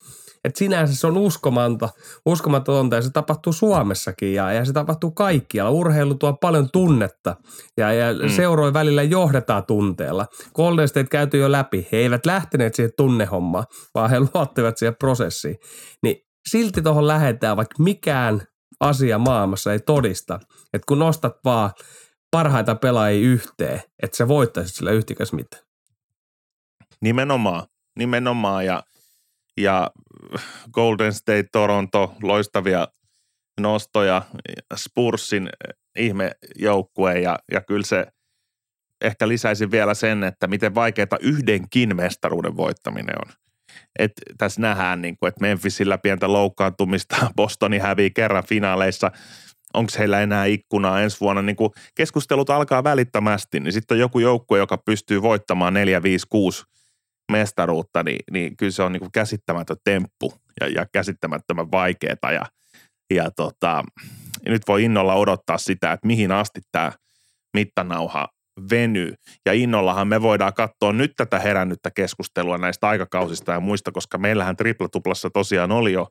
että sinänsä se on uskomanta, uskomatonta ja se tapahtuu Suomessakin ja, ja se tapahtuu kaikkialla. Urheilu tuo paljon tunnetta ja, ja mm. seuroi välillä johdetaan tunteella. Golden State käyty jo läpi. He eivät lähteneet siihen tunnehommaan, vaan he luottivat siihen prosessiin. Niin silti tuohon lähetään, vaikka mikään asia maailmassa ei todista, että kun nostat vaan parhaita pelaajia yhteen, että sä voittaisit sillä yhtikäs mitään. Nimenomaan, nimenomaan ja, ja Golden State, Toronto, loistavia nostoja, Spursin ihmejoukkue ja, ja kyllä se ehkä lisäisin vielä sen, että miten vaikeaa yhdenkin mestaruuden voittaminen on. Et tässä nähdään, niin kuin, että Memphisillä pientä loukkaantumista, Bostoni hävii kerran finaaleissa, onko heillä enää ikkunaa ensi vuonna, niin kuin keskustelut alkaa välittömästi, niin sitten on joku joukkue, joka pystyy voittamaan 4, 5, 6 mestaruutta, niin, niin kyllä se on niin kuin käsittämätön temppu ja, ja käsittämättömän vaikeaa ja, ja tota, ja nyt voi innolla odottaa sitä, että mihin asti tämä mittanauha venyy. Ja innollahan me voidaan katsoa nyt tätä herännyttä keskustelua näistä aikakausista ja muista, koska meillähän triplatuplassa tosiaan oli jo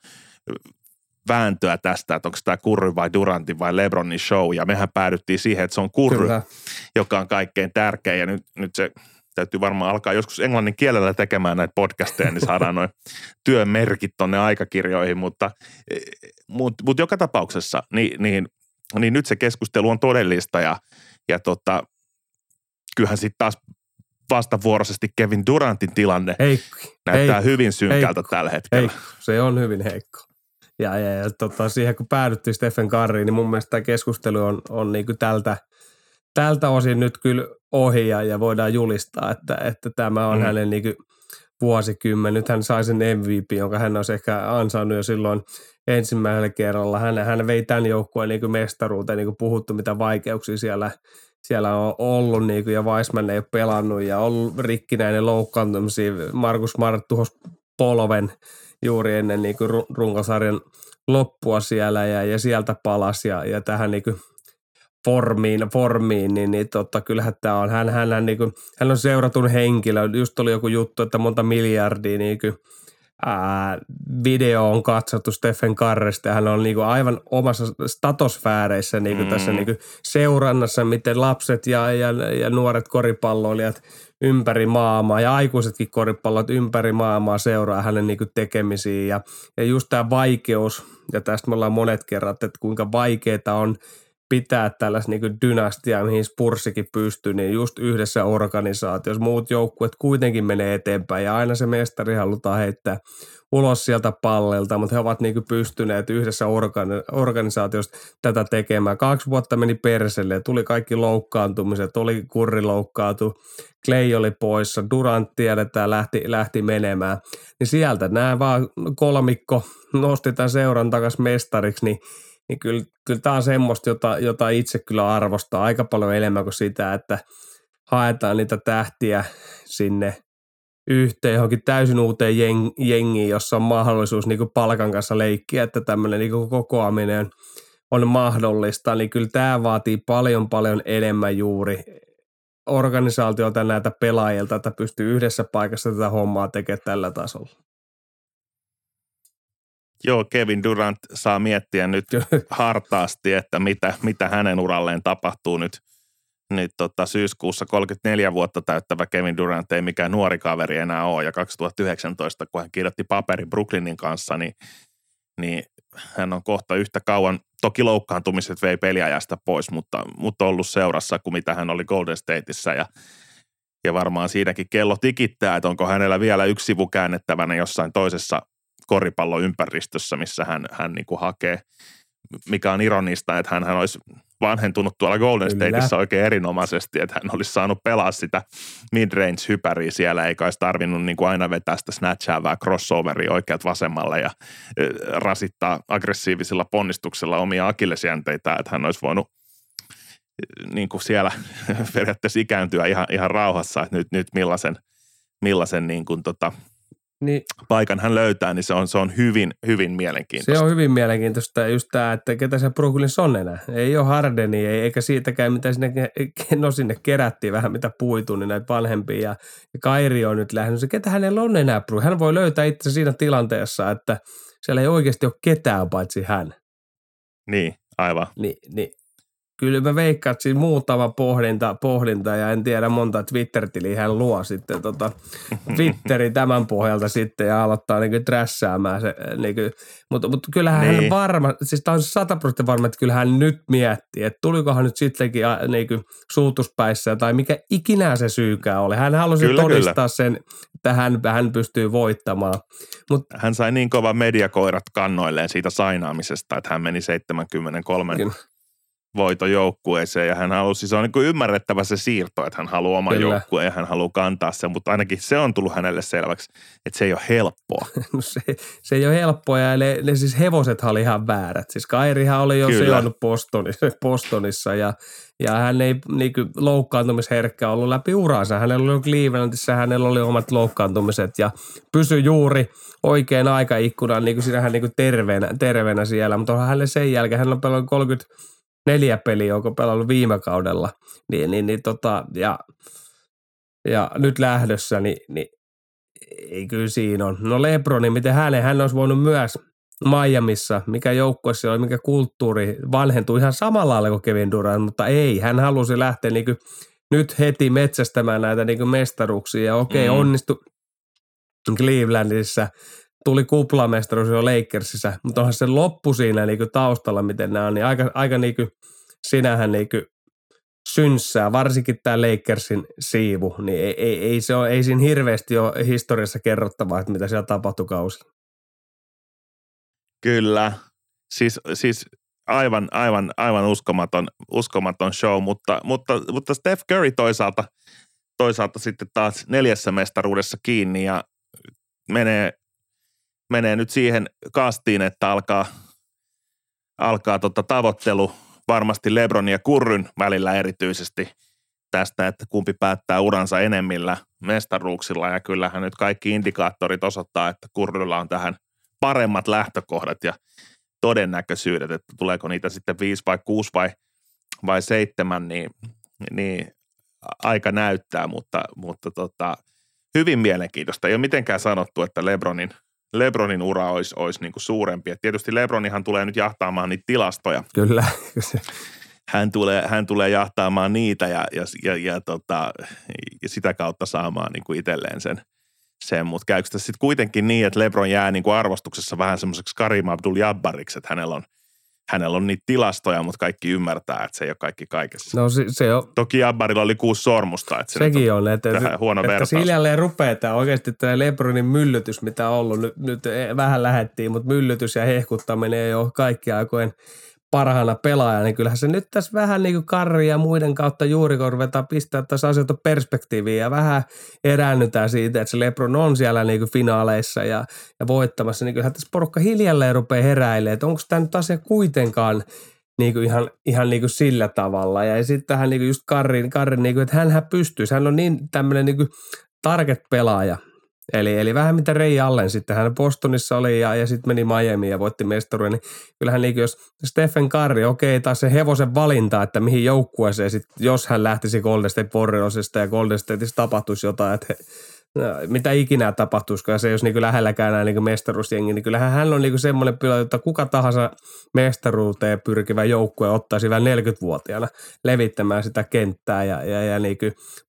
vääntöä tästä, että onko tämä Kurry vai Durantin vai Lebronin show. Ja mehän päädyttiin siihen, että se on Kurry, Kyllä. joka on kaikkein tärkein. Ja nyt, nyt se täytyy varmaan alkaa joskus englannin kielellä tekemään näitä podcasteja, niin saadaan noin työmerkit tonne aikakirjoihin. Mutta, mutta, mutta joka tapauksessa, niin, niin, niin nyt se keskustelu on todellista ja, ja tota, kyllähän sitten taas vastavuoroisesti Kevin Durantin tilanne heikko, näyttää heikko, hyvin synkältä heikko, tällä hetkellä. Heikko. Se on hyvin heikko. Ja, ja, ja tota, siihen kun päädyttiin Stephen Curryin, niin mun mielestä tämä keskustelu on, on niin kuin tältä, tältä osin nyt kyllä ohi ja, ja voidaan julistaa, että, että tämä on mm. hänen niin kuin vuosikymmen. Nyt hän sai sen MVP, jonka hän olisi ehkä ansainnut jo silloin ensimmäisellä kerralla. Hän, hän vei tämän joukkueen niin mestaruuteen, niin kuin puhuttu, mitä vaikeuksia siellä – siellä on ollut niin kuin, ja Weissman ei ole pelannut ja ollut rikkinäinen loukkaantumisia. Markus Smart tuhos polven juuri ennen niin kuin runkosarjan loppua siellä ja, ja sieltä palasi ja, ja tähän niin kuin formiin, formiin niin, niin totta, kyllähän tämä on, hän, hän, hän, niin kuin, hän on seuratun henkilö, just oli joku juttu, että monta miljardia niin kuin, ää, video on katsottu Stephen Karresta hän on niinku aivan omassa statosfääreissä niinku mm. tässä niinku seurannassa, miten lapset ja, ja, ja nuoret koripalloilijat ympäri maailmaa ja aikuisetkin koripallot ympäri maailmaa seuraa hänen niinku tekemisiin ja, ja just tämä vaikeus, ja tästä me ollaan monet kerrat, että kuinka vaikeaa on pitää tällaisen niin dynastiaa, mihin Spursikin pystyy, niin just yhdessä organisaatiossa muut joukkueet kuitenkin menee eteenpäin ja aina se mestari halutaan heittää ulos sieltä pallelta, mutta he ovat niin pystyneet yhdessä organi- organisaatiossa tätä tekemään. Kaksi vuotta meni perselle, tuli kaikki loukkaantumiset, oli kurri loukkaatu, Clay oli poissa, Durant tiedetään lähti, lähti menemään, niin sieltä nämä vaan kolmikko nosti tämän seuran takaisin mestariksi, niin niin kyllä, kyllä tämä on semmoista, jota, jota itse kyllä arvostaa aika paljon enemmän kuin sitä, että haetaan niitä tähtiä sinne yhteen johonkin täysin uuteen jeng, jengiin, jossa on mahdollisuus niin kuin palkan kanssa leikkiä, että tämmöinen niin kuin kokoaminen on mahdollista, niin kyllä tämä vaatii paljon paljon enemmän juuri organisaatiolta näitä pelaajilta, että pystyy yhdessä paikassa tätä hommaa tekemään tällä tasolla. Joo, Kevin Durant saa miettiä nyt hartaasti, että mitä, mitä hänen uralleen tapahtuu nyt, nyt tota, syyskuussa. 34 vuotta täyttävä Kevin Durant ei mikään nuori kaveri enää ole. Ja 2019, kun hän kirjoitti paperi Brooklynin kanssa, niin, niin hän on kohta yhtä kauan, toki loukkaantumiset vei peliajasta pois, mutta, mutta ollut seurassa kuin mitä hän oli Golden Stateissa. Ja ja varmaan siinäkin kello tikittää, että onko hänellä vielä yksi sivu käännettävänä jossain toisessa koripalloympäristössä, missä hän, hän niin kuin hakee, mikä on ironista, että hän, hän olisi vanhentunut tuolla Golden Stateissa oikein erinomaisesti, että hän olisi saanut pelaa sitä midrange-hypäriä siellä, eikä olisi tarvinnut niin kuin aina vetää sitä snatchaavaa crossoveria oikeat vasemmalle ja rasittaa aggressiivisilla ponnistuksella omia akillesjänteitä, että hän olisi voinut niin kuin siellä periaatteessa ikääntyä ihan, ihan rauhassa, että nyt, nyt millaisen, millaisen niin kuin tota, niin, paikan hän löytää, niin se on, se on hyvin, hyvin mielenkiintoista. Se on hyvin mielenkiintoista just tämä, että ketä se Brooklyn on enää. Ei ole Hardeni, ei, eikä siitäkään, mitä sinne, no sinne kerättiin vähän mitä puitu, niin näitä vanhempia. Ja, ja Kairi on nyt lähdössä. Se, ketä hänellä on enää, hän voi löytää itse siinä tilanteessa, että siellä ei oikeasti ole ketään paitsi hän. Niin, aivan. Niin, niin kyllä mä veikkaan, että siinä muutama pohdinta, pohdinta ja en tiedä monta Twitter-tiliä hän luo sitten tota Twitteri tämän pohjalta sitten ja aloittaa niin trässäämään se. Niin kuin, mutta, mutta kyllähän niin. hän varma, siis tämä on sata prosenttia varma, että kyllähän hän nyt miettii, että tulikohan nyt sittenkin niin kuin suutuspäissä tai mikä ikinä se syykää oli. Hän halusi kyllä, todistaa kyllä. sen, että hän, hän pystyy voittamaan. Mut, hän sai niin kova mediakoirat kannoilleen siitä sainaamisesta, että hän meni 73 kyllä voiton joukkueeseen ja hän halusi, se on niin ymmärrettävä se siirto, että hän haluaa oman Kyllä. joukkueen ja hän haluaa kantaa sen, mutta ainakin se on tullut hänelle selväksi, että se ei ole helppoa. no se, se ei ole helppoa ja ne, ne siis hevoset oli ihan väärät. Siis Kairihan oli jo sijonnut Bostonissa, Bostonissa ja, ja hän ei niin kuin, loukkaantumisherkkä ollut läpi uransa. Hänellä oli Clevelandissa, hänellä oli omat loukkaantumiset ja pysyi juuri oikein aikaikkunan niin kuin siinähän niin kuin terveenä, terveenä siellä, mutta onhan hänelle sen jälkeen, hän on pelannut 30 neljä peliä, onko pelannut viime kaudella, niin, niin, niin tota, ja, ja nyt lähdössä, niin, niin ei kyllä siinä on. No Lebroni, miten hänen, hän olisi voinut myös Miamiissa, mikä joukkue siellä oli, mikä kulttuuri vanhentui ihan samalla lailla kuin Kevin Durant, mutta ei, hän halusi lähteä niin kuin nyt heti metsästämään näitä niin kuin mestaruuksia ja okei, okay, mm. onnistui Clevelandissa tuli kuplamestaruus jo Lakersissa, mutta onhan se loppu siinä niin kuin taustalla, miten nämä on, niin aika, aika niin kuin, sinähän niin kuin synssää, varsinkin tämä Lakersin siivu, niin ei, ei, ei, se ole, ei siinä hirveästi ole historiassa kerrottavaa, että mitä siellä tapahtui kausi. Kyllä, siis, siis aivan, aivan, aivan uskomaton, uskomaton show, mutta, mutta, mutta Steph Curry toisaalta, toisaalta sitten taas neljässä mestaruudessa kiinni ja menee menee nyt siihen kastiin, että alkaa, alkaa tota tavoittelu varmasti Lebron ja Kurryn välillä erityisesti tästä, että kumpi päättää uransa enemmillä mestaruuksilla. Ja kyllähän nyt kaikki indikaattorit osoittaa, että Kurrylla on tähän paremmat lähtökohdat ja todennäköisyydet, että tuleeko niitä sitten viisi vai kuusi vai, vai seitsemän, niin, niin aika näyttää, mutta, mutta tota, hyvin mielenkiintoista. Ei ole mitenkään sanottu, että Lebronin – Lebronin ura olisi, olisi niin kuin suurempi. Et tietysti Lebronihan tulee nyt jahtaamaan niitä tilastoja. Kyllä. hän tulee, hän tulee jahtaamaan niitä ja, ja, ja, ja, tota, ja sitä kautta saamaan niin kuin itselleen sen. sen. Mutta käykö tässä sitten kuitenkin niin, että Lebron jää niin kuin arvostuksessa vähän semmoiseksi Karim Abdul-Jabbariksi, että hänellä on hänellä on niitä tilastoja, mutta kaikki ymmärtää, että se ei ole kaikki kaikessa. No se, se on, Toki Jabbarilla oli kuusi sormusta, että se sekin on, että, että, huono että vertaus. se hiljalleen rupeaa tämä oikeasti tämä Lebronin myllytys, mitä on ollut, nyt, nyt vähän lähettiin, mutta myllytys ja hehkuttaminen ei ole kaikki aikojen parhaana pelaajana, niin kyllähän se nyt tässä vähän niin kuin Karri ja muiden kautta juuri kun ruvetaan pistää tässä asioita perspektiiviin ja vähän eräännytään siitä, että se Lebron on siellä niin kuin finaaleissa ja, ja voittamassa, niin kyllähän tässä porukka hiljalleen rupeaa heräilemään, että onko tämä nyt asia kuitenkaan niin kuin ihan, ihan niin kuin sillä tavalla. Ja sitten tähän niin kuin just Karrin, Karrin niin kuin, että hänhän pystyy, hän on niin tämmöinen niin kuin target-pelaaja, Eli, eli vähän mitä Rei Allen sitten, hän Bostonissa oli ja, ja sitten meni Miamiin ja voitti mestaruuden, niin kyllähän niin jos Stephen Curry, okei, taas se hevosen valinta, että mihin joukkueeseen sit, jos hän lähtisi Golden State Warriorsista ja Golden Stateissa tapahtuisi jotain, että mitä ikinä tapahtuisikaan, se olisi niin lähelläkään enää niin mestaruusjengi, niin kyllähän hän on niin semmoinen pelaaja, että kuka tahansa mestaruuteen pyrkivä joukkue ottaisi vielä 40-vuotiaana levittämään sitä kenttää ja, ja, ja niin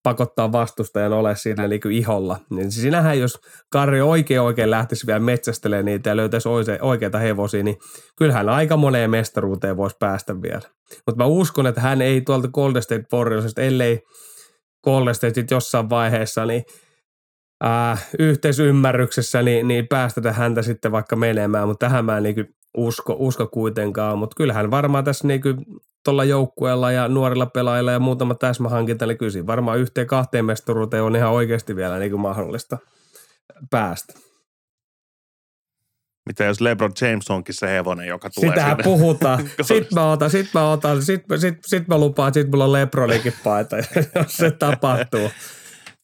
pakottaa vastustajan ole siinä niin iholla. Niin sinähän, jos Karri oikein oikein lähtisi vielä metsästelemään niitä ja löytäisi oikeita hevosia, niin kyllähän aika moneen mestaruuteen voisi päästä vielä. Mutta mä uskon, että hän ei tuolta Golden State Warriorsista, ellei Golden State jossain vaiheessa, niin – äh, yhteisymmärryksessä niin, niin päästetä häntä sitten vaikka menemään, mutta tähän mä en niin usko, usko kuitenkaan, mutta kyllähän varmaan tässä niin tuolla joukkueella ja nuorilla pelaajilla ja muutama täsmähankinta, niin kyllä varmaan yhteen kahteen mestaruuteen on ihan oikeasti vielä niin mahdollista päästä. Mitä jos LeBron James onkin se hevonen, joka tulee Sitähän sinne. puhutaan. Sitten mä otan, sit mä otan, sit, sit, sit mä lupaan, että sit mulla on LeBronikin paita, jos se tapahtuu.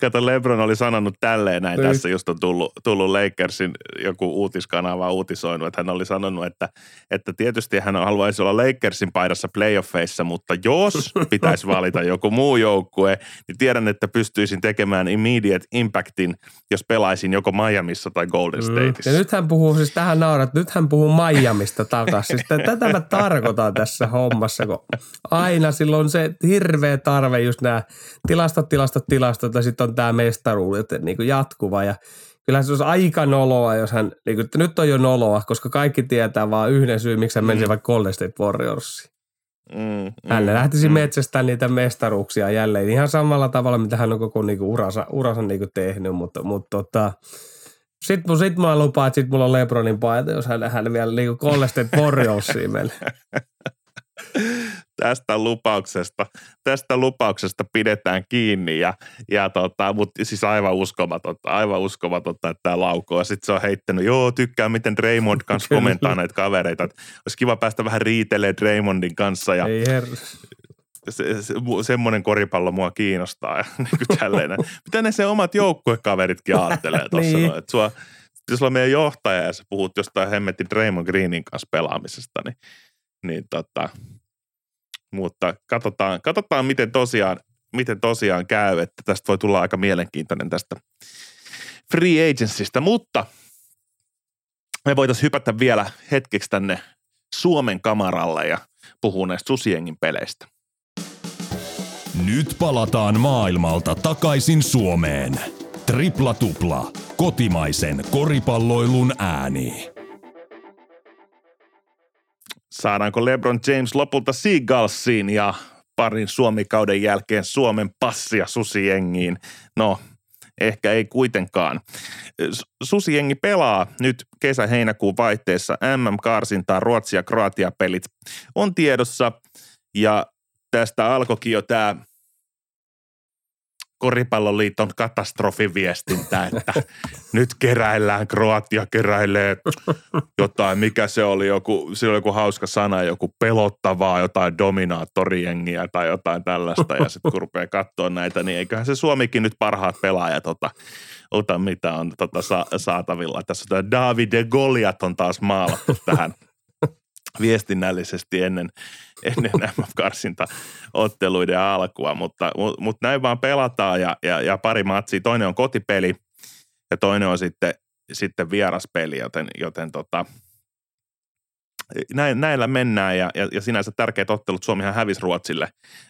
Kato, Lebron oli sanonut tälleen näin, Niin. tässä just on tullut, tullut Lakersin joku uutiskanava uutisoinut, että hän oli sanonut, että, että tietysti hän haluaisi olla Lakersin paidassa playoffeissa, mutta jos pitäisi valita joku muu joukkue, niin tiedän, että pystyisin tekemään immediate impactin, jos pelaisin joko Miamissa tai Golden Stateissa. Mm. Ja nyt hän puhuu, siis tähän naurat, nyt hän puhuu Miamista takaisin. Siis tätä mä tarkoitan tässä hommassa, kun aina silloin on se hirveä tarve just nämä tilastot, tilastot, tilastot ja sitten on tämä mestaruus, että niin kuin jatkuva ja Kyllähän se olisi aika noloa, jos hän, niin kuin, että nyt on jo noloa, koska kaikki tietää vaan yhden syyn, miksi hän menisi Mm. vaikka Golden State Warriorsiin. Mm, Hän mm, lähtisi mm. metsästämään niitä mestaruuksia jälleen ihan samalla tavalla, mitä hän on koko niinku uransa, uransa niinku tehnyt, mutta, mutta tota, sitten sit mä lupaan, että sit mulla on Lebronin paita, jos hän, hän vielä niinku Golden State Warriorsiin menee. tästä lupauksesta, tästä lupauksesta pidetään kiinni ja, ja tota, mutta siis aivan uskomatonta, aivan uskomatonta, että tämä laukoo. Sitten se on heittänyt, joo tykkää miten Draymond kanssa komentaa näitä kavereita, että olisi kiva päästä vähän riitelemään Draymondin kanssa ja Ei herra. se, se, semmoinen koripallo mua kiinnostaa ja niin tälleen. Mitä ne se omat joukkuekaveritkin ajattelee tuossa Niin. niin. että sua, jos sulla on meidän johtaja ja sä puhut jostain hemmetin Draymond Greenin kanssa pelaamisesta, niin, niin tota, mutta katsotaan, katsotaan miten tosiaan, miten tosiaan käy, että tästä voi tulla aika mielenkiintoinen tästä free agencystä, mutta me voitaisiin hypätä vielä hetkeksi tänne Suomen kamaralle ja puhua näistä susiengin peleistä. Nyt palataan maailmalta takaisin Suomeen. Tripla tupla. Kotimaisen koripalloilun ääni. Saadaanko LeBron James lopulta Seagullsiin ja parin Suomikauden jälkeen Suomen passia susijengiin? No, ehkä ei kuitenkaan. S- Susijengi pelaa nyt kesä-heinäkuun vaihteessa MM-karsintaa Ruotsi- ja Kroatia-pelit on tiedossa ja tästä alkoikin jo tämä Koripalloliiton katastrofiviestintä, että nyt keräillään, Kroatia keräilee jotain, mikä se oli, joku, se oli joku hauska sana, joku pelottavaa, jotain dominaattorijengiä tai jotain tällaista, ja sitten kun rupeaa katsoa näitä, niin eiköhän se Suomikin nyt parhaat pelaajat ota, ota mitä on tota sa, saatavilla. Tässä on tämä David Goliat on taas maalattu tähän viestinnällisesti ennen, ennen MM-karsinta otteluiden alkua, mutta, mutta, mutta näin vaan pelataan ja, ja, ja pari matsia. Toinen on kotipeli ja toinen on sitten, sitten vieraspeli, joten, joten tota, näin, näillä mennään ja, ja, ja sinänsä tärkeät ottelut. Suomihan hävisi Ruotsille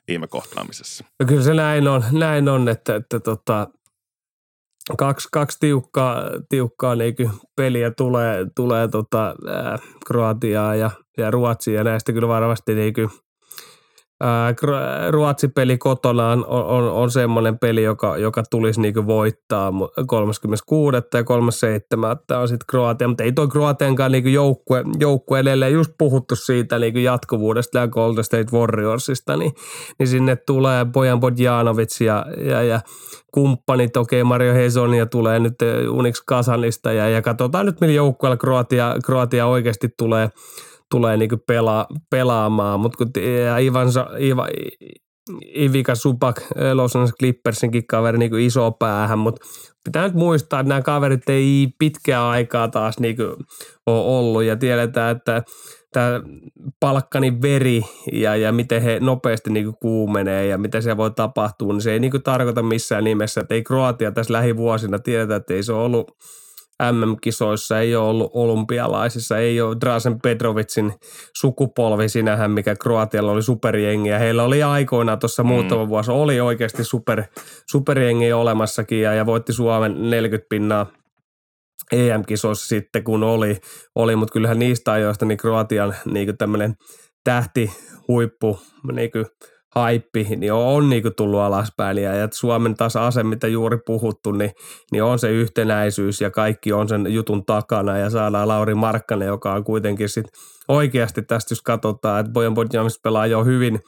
viime kohtaamisessa. No kyllä se näin on, näin on että, että tota, kaksi, kaksi tiukkaa, tiukkaa niin peliä tulee, tulee tota, ää, Kroatiaa ja ja Ruotsi ja näistä kyllä varmasti niin kuin Ruotsi-peli kotonaan on, on, on semmoinen peli, joka, joka tulisi niin voittaa 36. ja 37. on sitten Kroatia, mutta ei toi Kroatiankaan niin joukkue, joukkue edelleen just puhuttu siitä niin jatkuvuudesta ja Golden State Warriorsista, niin, niin sinne tulee Bojan Bodjanovic ja, ja, ja kumppanit, okei okay, Mario Hesonia tulee nyt Unix Kasanista ja, ja katsotaan nyt millä joukkueella Kroatia, Kroatia oikeasti tulee – tulee niinku pela, pelaamaan, mutta kun Ivan, Iva, Ivika Supak, Los Angeles Clippersinkin kaveri niin iso päähän, mutta pitää nyt muistaa, että nämä kaverit ei pitkää aikaa taas niin ole ollut ja tiedetään, että tämä palkkani veri ja, ja miten he nopeasti niin kuumenee ja mitä se voi tapahtua, niin se ei niin tarkoita missään nimessä, että ei Kroatia tässä lähivuosina tiedetä, että ei se ollut – MM-kisoissa, ei ole ollut olympialaisissa, ei ole Drasen Petrovicin sukupolvi sinähän, mikä Kroatialla oli superjengi ja heillä oli aikoina tuossa mm. muutama vuosi, oli oikeasti super, superjengi olemassakin ja, ja voitti Suomen 40 pinnaa EM-kisoissa sitten, kun oli, oli mutta kyllähän niistä ajoista niin Kroatian niin tämmöinen tähti huippu niin haippi, niin on, niin tullut alaspäin. Ja, Suomen taas ase, mitä juuri puhuttu, niin, niin on se yhtenäisyys ja kaikki on sen jutun takana. Ja saadaan Lauri Markkanen, joka on kuitenkin sit oikeasti tästä, jos katsotaan, että Bojan Bodjamis pelaa jo hyvin,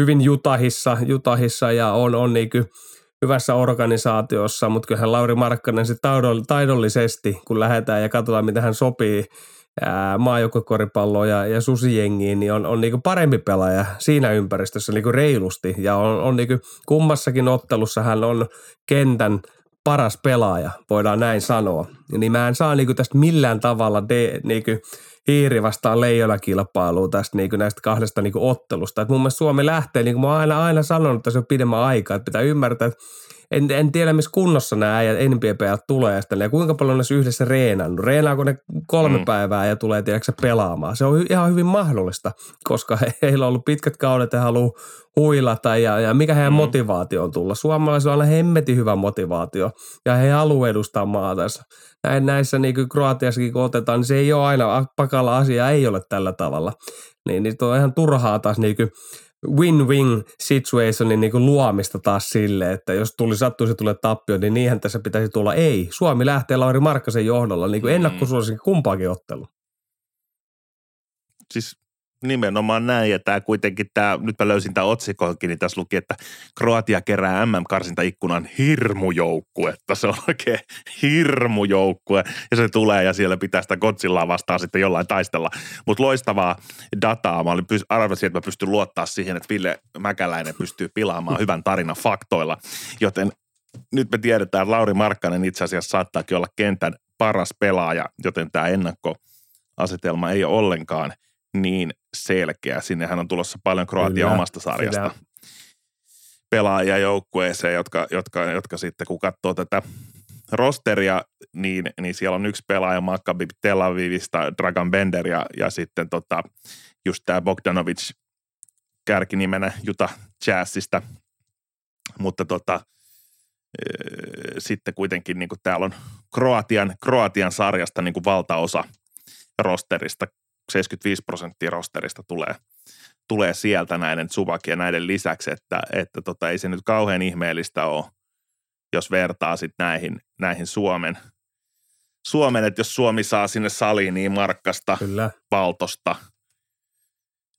hyvin Jutahissa, Jutahissa ja on, on niin kuin hyvässä organisaatiossa, mutta kyllähän Lauri Markkanen se taidollisesti, kun lähdetään ja katsotaan, mitä hän sopii maajoukkokoripalloa ja, ja susijengiin, niin on, on niinku parempi pelaaja siinä ympäristössä niinku reilusti. Ja on, on niinku kummassakin ottelussa hän on kentän paras pelaaja, voidaan näin sanoa. Niin mä en saa niinku tästä millään tavalla de, niinku, hiiri vastaan leijonakilpailuun tästä niinku näistä kahdesta niinku ottelusta. Et mun mielestä Suomi lähtee, niin kuin mä oon aina, aina sanonut se on pidemmän aikaa, että pitää ymmärtää, että en, en tiedä, missä kunnossa nämä äijät NBPät tulee sitten, ja kuinka paljon ne yhdessä reenannut. Reenaako ne kolme mm. päivää ja tulee tiedätkö, pelaamaan. Se on ihan hyvin mahdollista, koska he, heillä on ollut pitkät kaudet ja haluaa huilata ja, ja mikä heidän mm. motivaatio on tulla. Suomalaisilla on aina hemmetin hyvä motivaatio ja he haluaa edustaa maata. Näin, näissä niin kuin Kroatiassakin kun otetaan, niin se ei ole aina, pakalla asia ei ole tällä tavalla. Niin, niin on ihan turhaa taas niin kuin win-win situationin niin kuin luomista taas sille, että jos tuli sattuisi tulee tappio, niin niinhän tässä pitäisi tulla. Ei, Suomi lähtee Lauri Markkasen johdolla niin kuin ennakkosuosikin kumpaakin ottelu. Siis Nimenomaan näin, ja tämä kuitenkin, tämä, nyt mä löysin tämän otsikoinkin, niin tässä luki, että Kroatia kerää MM-karsintaikkunan hirmujoukkue, että se on oikein hirmujoukkue, ja se tulee, ja siellä pitää sitä Godzillaa vastaan sitten jollain taistella. Mutta loistavaa dataa, mä olin arvasin, että mä pystyn luottaa siihen, että Ville Mäkäläinen pystyy pilaamaan hyvän tarinan faktoilla, joten nyt me tiedetään, että Lauri Markkanen itse asiassa saattaakin olla kentän paras pelaaja, joten tämä ennakkoasetelma ei ole ollenkaan – niin selkeä. Sinnehän on tulossa paljon Kroatia omasta sarjasta sitä. pelaajia joukkueeseen, jotka, jotka, jotka sitten kun katsoo tätä rosteria, niin, niin siellä on yksi pelaaja Maccabi Tel Avivista, Dragan Bender ja, ja sitten tota, just tämä Bogdanovic kärkinimenä Juta Jazzista. Mutta tota, e, sitten kuitenkin niin kuin täällä on Kroatian, Kroatian sarjasta niin kuin valtaosa rosterista 75 prosenttia rosterista tulee, tulee sieltä näiden Tsubaki ja näiden lisäksi, että, että tota, ei se nyt kauhean ihmeellistä ole, jos vertaa sitten näihin, näihin Suomen, Suomen, että jos Suomi saa sinne saliin niin Markkasta, kyllä. Valtosta,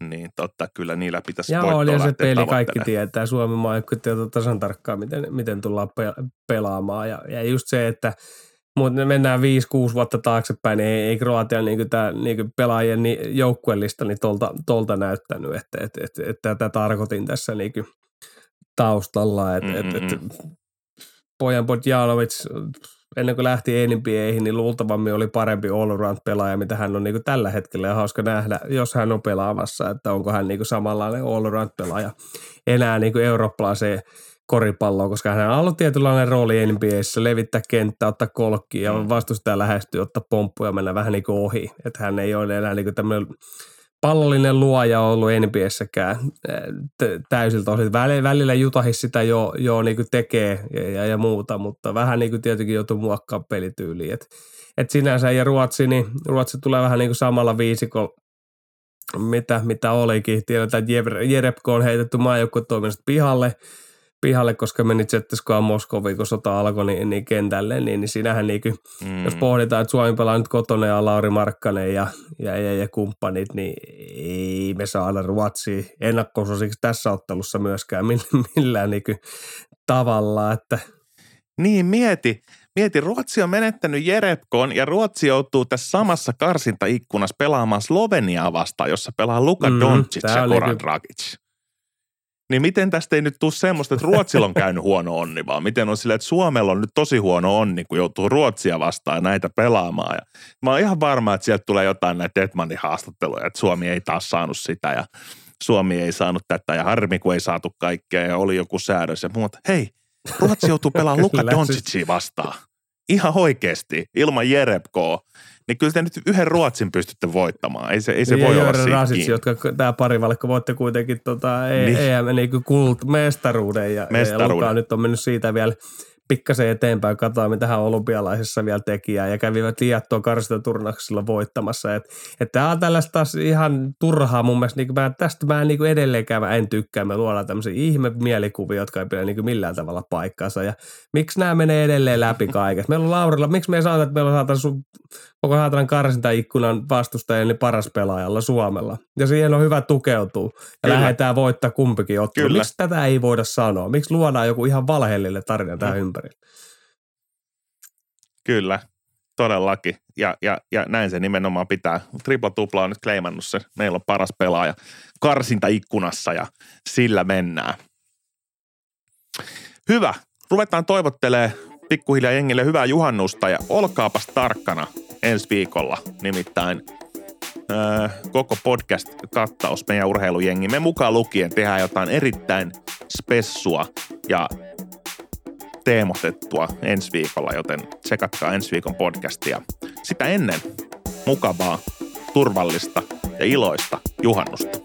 niin totta, kyllä niillä pitäisi Ja on ja se peli, kaikki tietää. Suomen maajoukkueet tietää tasan tarkkaan, miten, miten tullaan pelaamaan. Ja, ja just se, että mutta me mennään 5-6 vuotta taaksepäin, niin ei, ei Kroatia niin tämä niin pelaajien niin joukkuelista niin tolta, tolta näyttänyt, että et, et, et, tätä tarkoitin tässä niin taustalla, että mm-hmm. et, et, Pojan Podjanovic ennen kuin lähti NBAihin, niin luultavammin oli parempi all-around-pelaaja, mitä hän on niin tällä hetkellä. Ja hauska nähdä, jos hän on pelaamassa, että onko hän niin samanlainen all-around-pelaaja enää niin eurooppalaiseen koripalloa, koska hän on ollut tietynlainen rooli NBAssä, levittää kenttää, ottaa kolkki ja mm. vastustaja lähestyy, ottaa pomppuja ja mennä vähän niin kuin ohi. Että hän ei ole enää niin kuin tämmöinen pallollinen luoja ollut NBAssäkään täysiltä osin. Välillä Jutahis sitä jo, jo niin kuin tekee ja, ja, ja, muuta, mutta vähän niin kuin tietenkin joutuu muokkaamaan pelityyliin. Et, et sinänsä ja Ruotsi, niin Ruotsi tulee vähän niin kuin samalla viisikolla mitä, mitä olikin. Tiedetään, että Jerepko on heitetty maajoukkuetoiminnasta pihalle, pihalle, koska meni Zetteskoa Moskoviin, kun sota alkoi, niin, niin kentälle, niin, niin siinähän niin kuin, mm. jos pohditaan, että Suomi pelaa nyt kotona ja Lauri Markkanen ja, ja, ja, ja kumppanit, niin ei me saada Ruotsia ennakkoosasiksi tässä ottelussa myöskään millään, niin kuin, tavalla, että niin, mieti. Mieti, Ruotsi on menettänyt Jerepkon ja Ruotsi joutuu tässä samassa karsintaikkunassa pelaamaan Sloveniaa vastaan, jossa pelaa Luka mm, Doncic ja Goran Dragic. Niin miten tästä ei nyt tule semmoista, että Ruotsilla on käynyt huono onni, vaan miten on silleen, että Suomella on nyt tosi huono onni, kun joutuu Ruotsia vastaan näitä pelaamaan. Ja mä oon ihan varma, että sieltä tulee jotain näitä Etmanin haastatteluja, että Suomi ei taas saanut sitä ja Suomi ei saanut tätä ja harmi, kun ei saatu kaikkea ja oli joku säädös ja muuta. Hei, Ruotsi joutuu pelaamaan Luka Doncicia vastaan. Ihan oikeasti, ilman Jerepkoa. Niin kyllä te nyt yhden Ruotsin pystytte voittamaan. Ei se, ei se voi olla siinä Rasitsi, jotka tämä pari vaikka voitte kuitenkin tota, e- niin. EM niin kult mestaruuden ja, mestaruuden. ja Luka nyt on mennyt siitä vielä – pikkasen eteenpäin, katsoa mitä hän olympialaisessa vielä teki ja kävivät liiattua turnauksilla voittamassa. Että et tämä on tällaista taas ihan turhaa mun mielestä, niin mä, tästä mä en niin edelleenkään mä en tykkää, me luodaan tämmöisiä ihme mielikuvia, jotka ei pidä niin millään tavalla paikkaansa ja miksi nämä menee edelleen läpi kaikesta. Meillä on Laurilla, miksi me ei saada, että meillä on saatan sun, koko saatan karsintaikkunan vastustajan niin paras pelaajalla Suomella ja siihen on hyvä tukeutua ja Kyllä. lähdetään voittaa kumpikin ottelu. Miksi tätä ei voida sanoa? Miksi luodaan joku ihan valheellinen tarina tähän mm ympärillä. Kyllä, todellakin. Ja, ja, ja näin se nimenomaan pitää. Tripla Tupla on nyt kleimannut se. Meillä on paras pelaaja karsinta ikkunassa ja sillä mennään. Hyvä. Ruvetaan toivottelee pikkuhiljaa jengille hyvää juhannusta ja olkaapas tarkkana ensi viikolla. Nimittäin öö, koko podcast-kattaus meidän urheilujengi. Me mukaan lukien tehdään jotain erittäin spessua ja teemotettua ensi viikolla, joten tsekatkaa ensi viikon podcastia. Sitä ennen mukavaa, turvallista ja iloista juhannusta.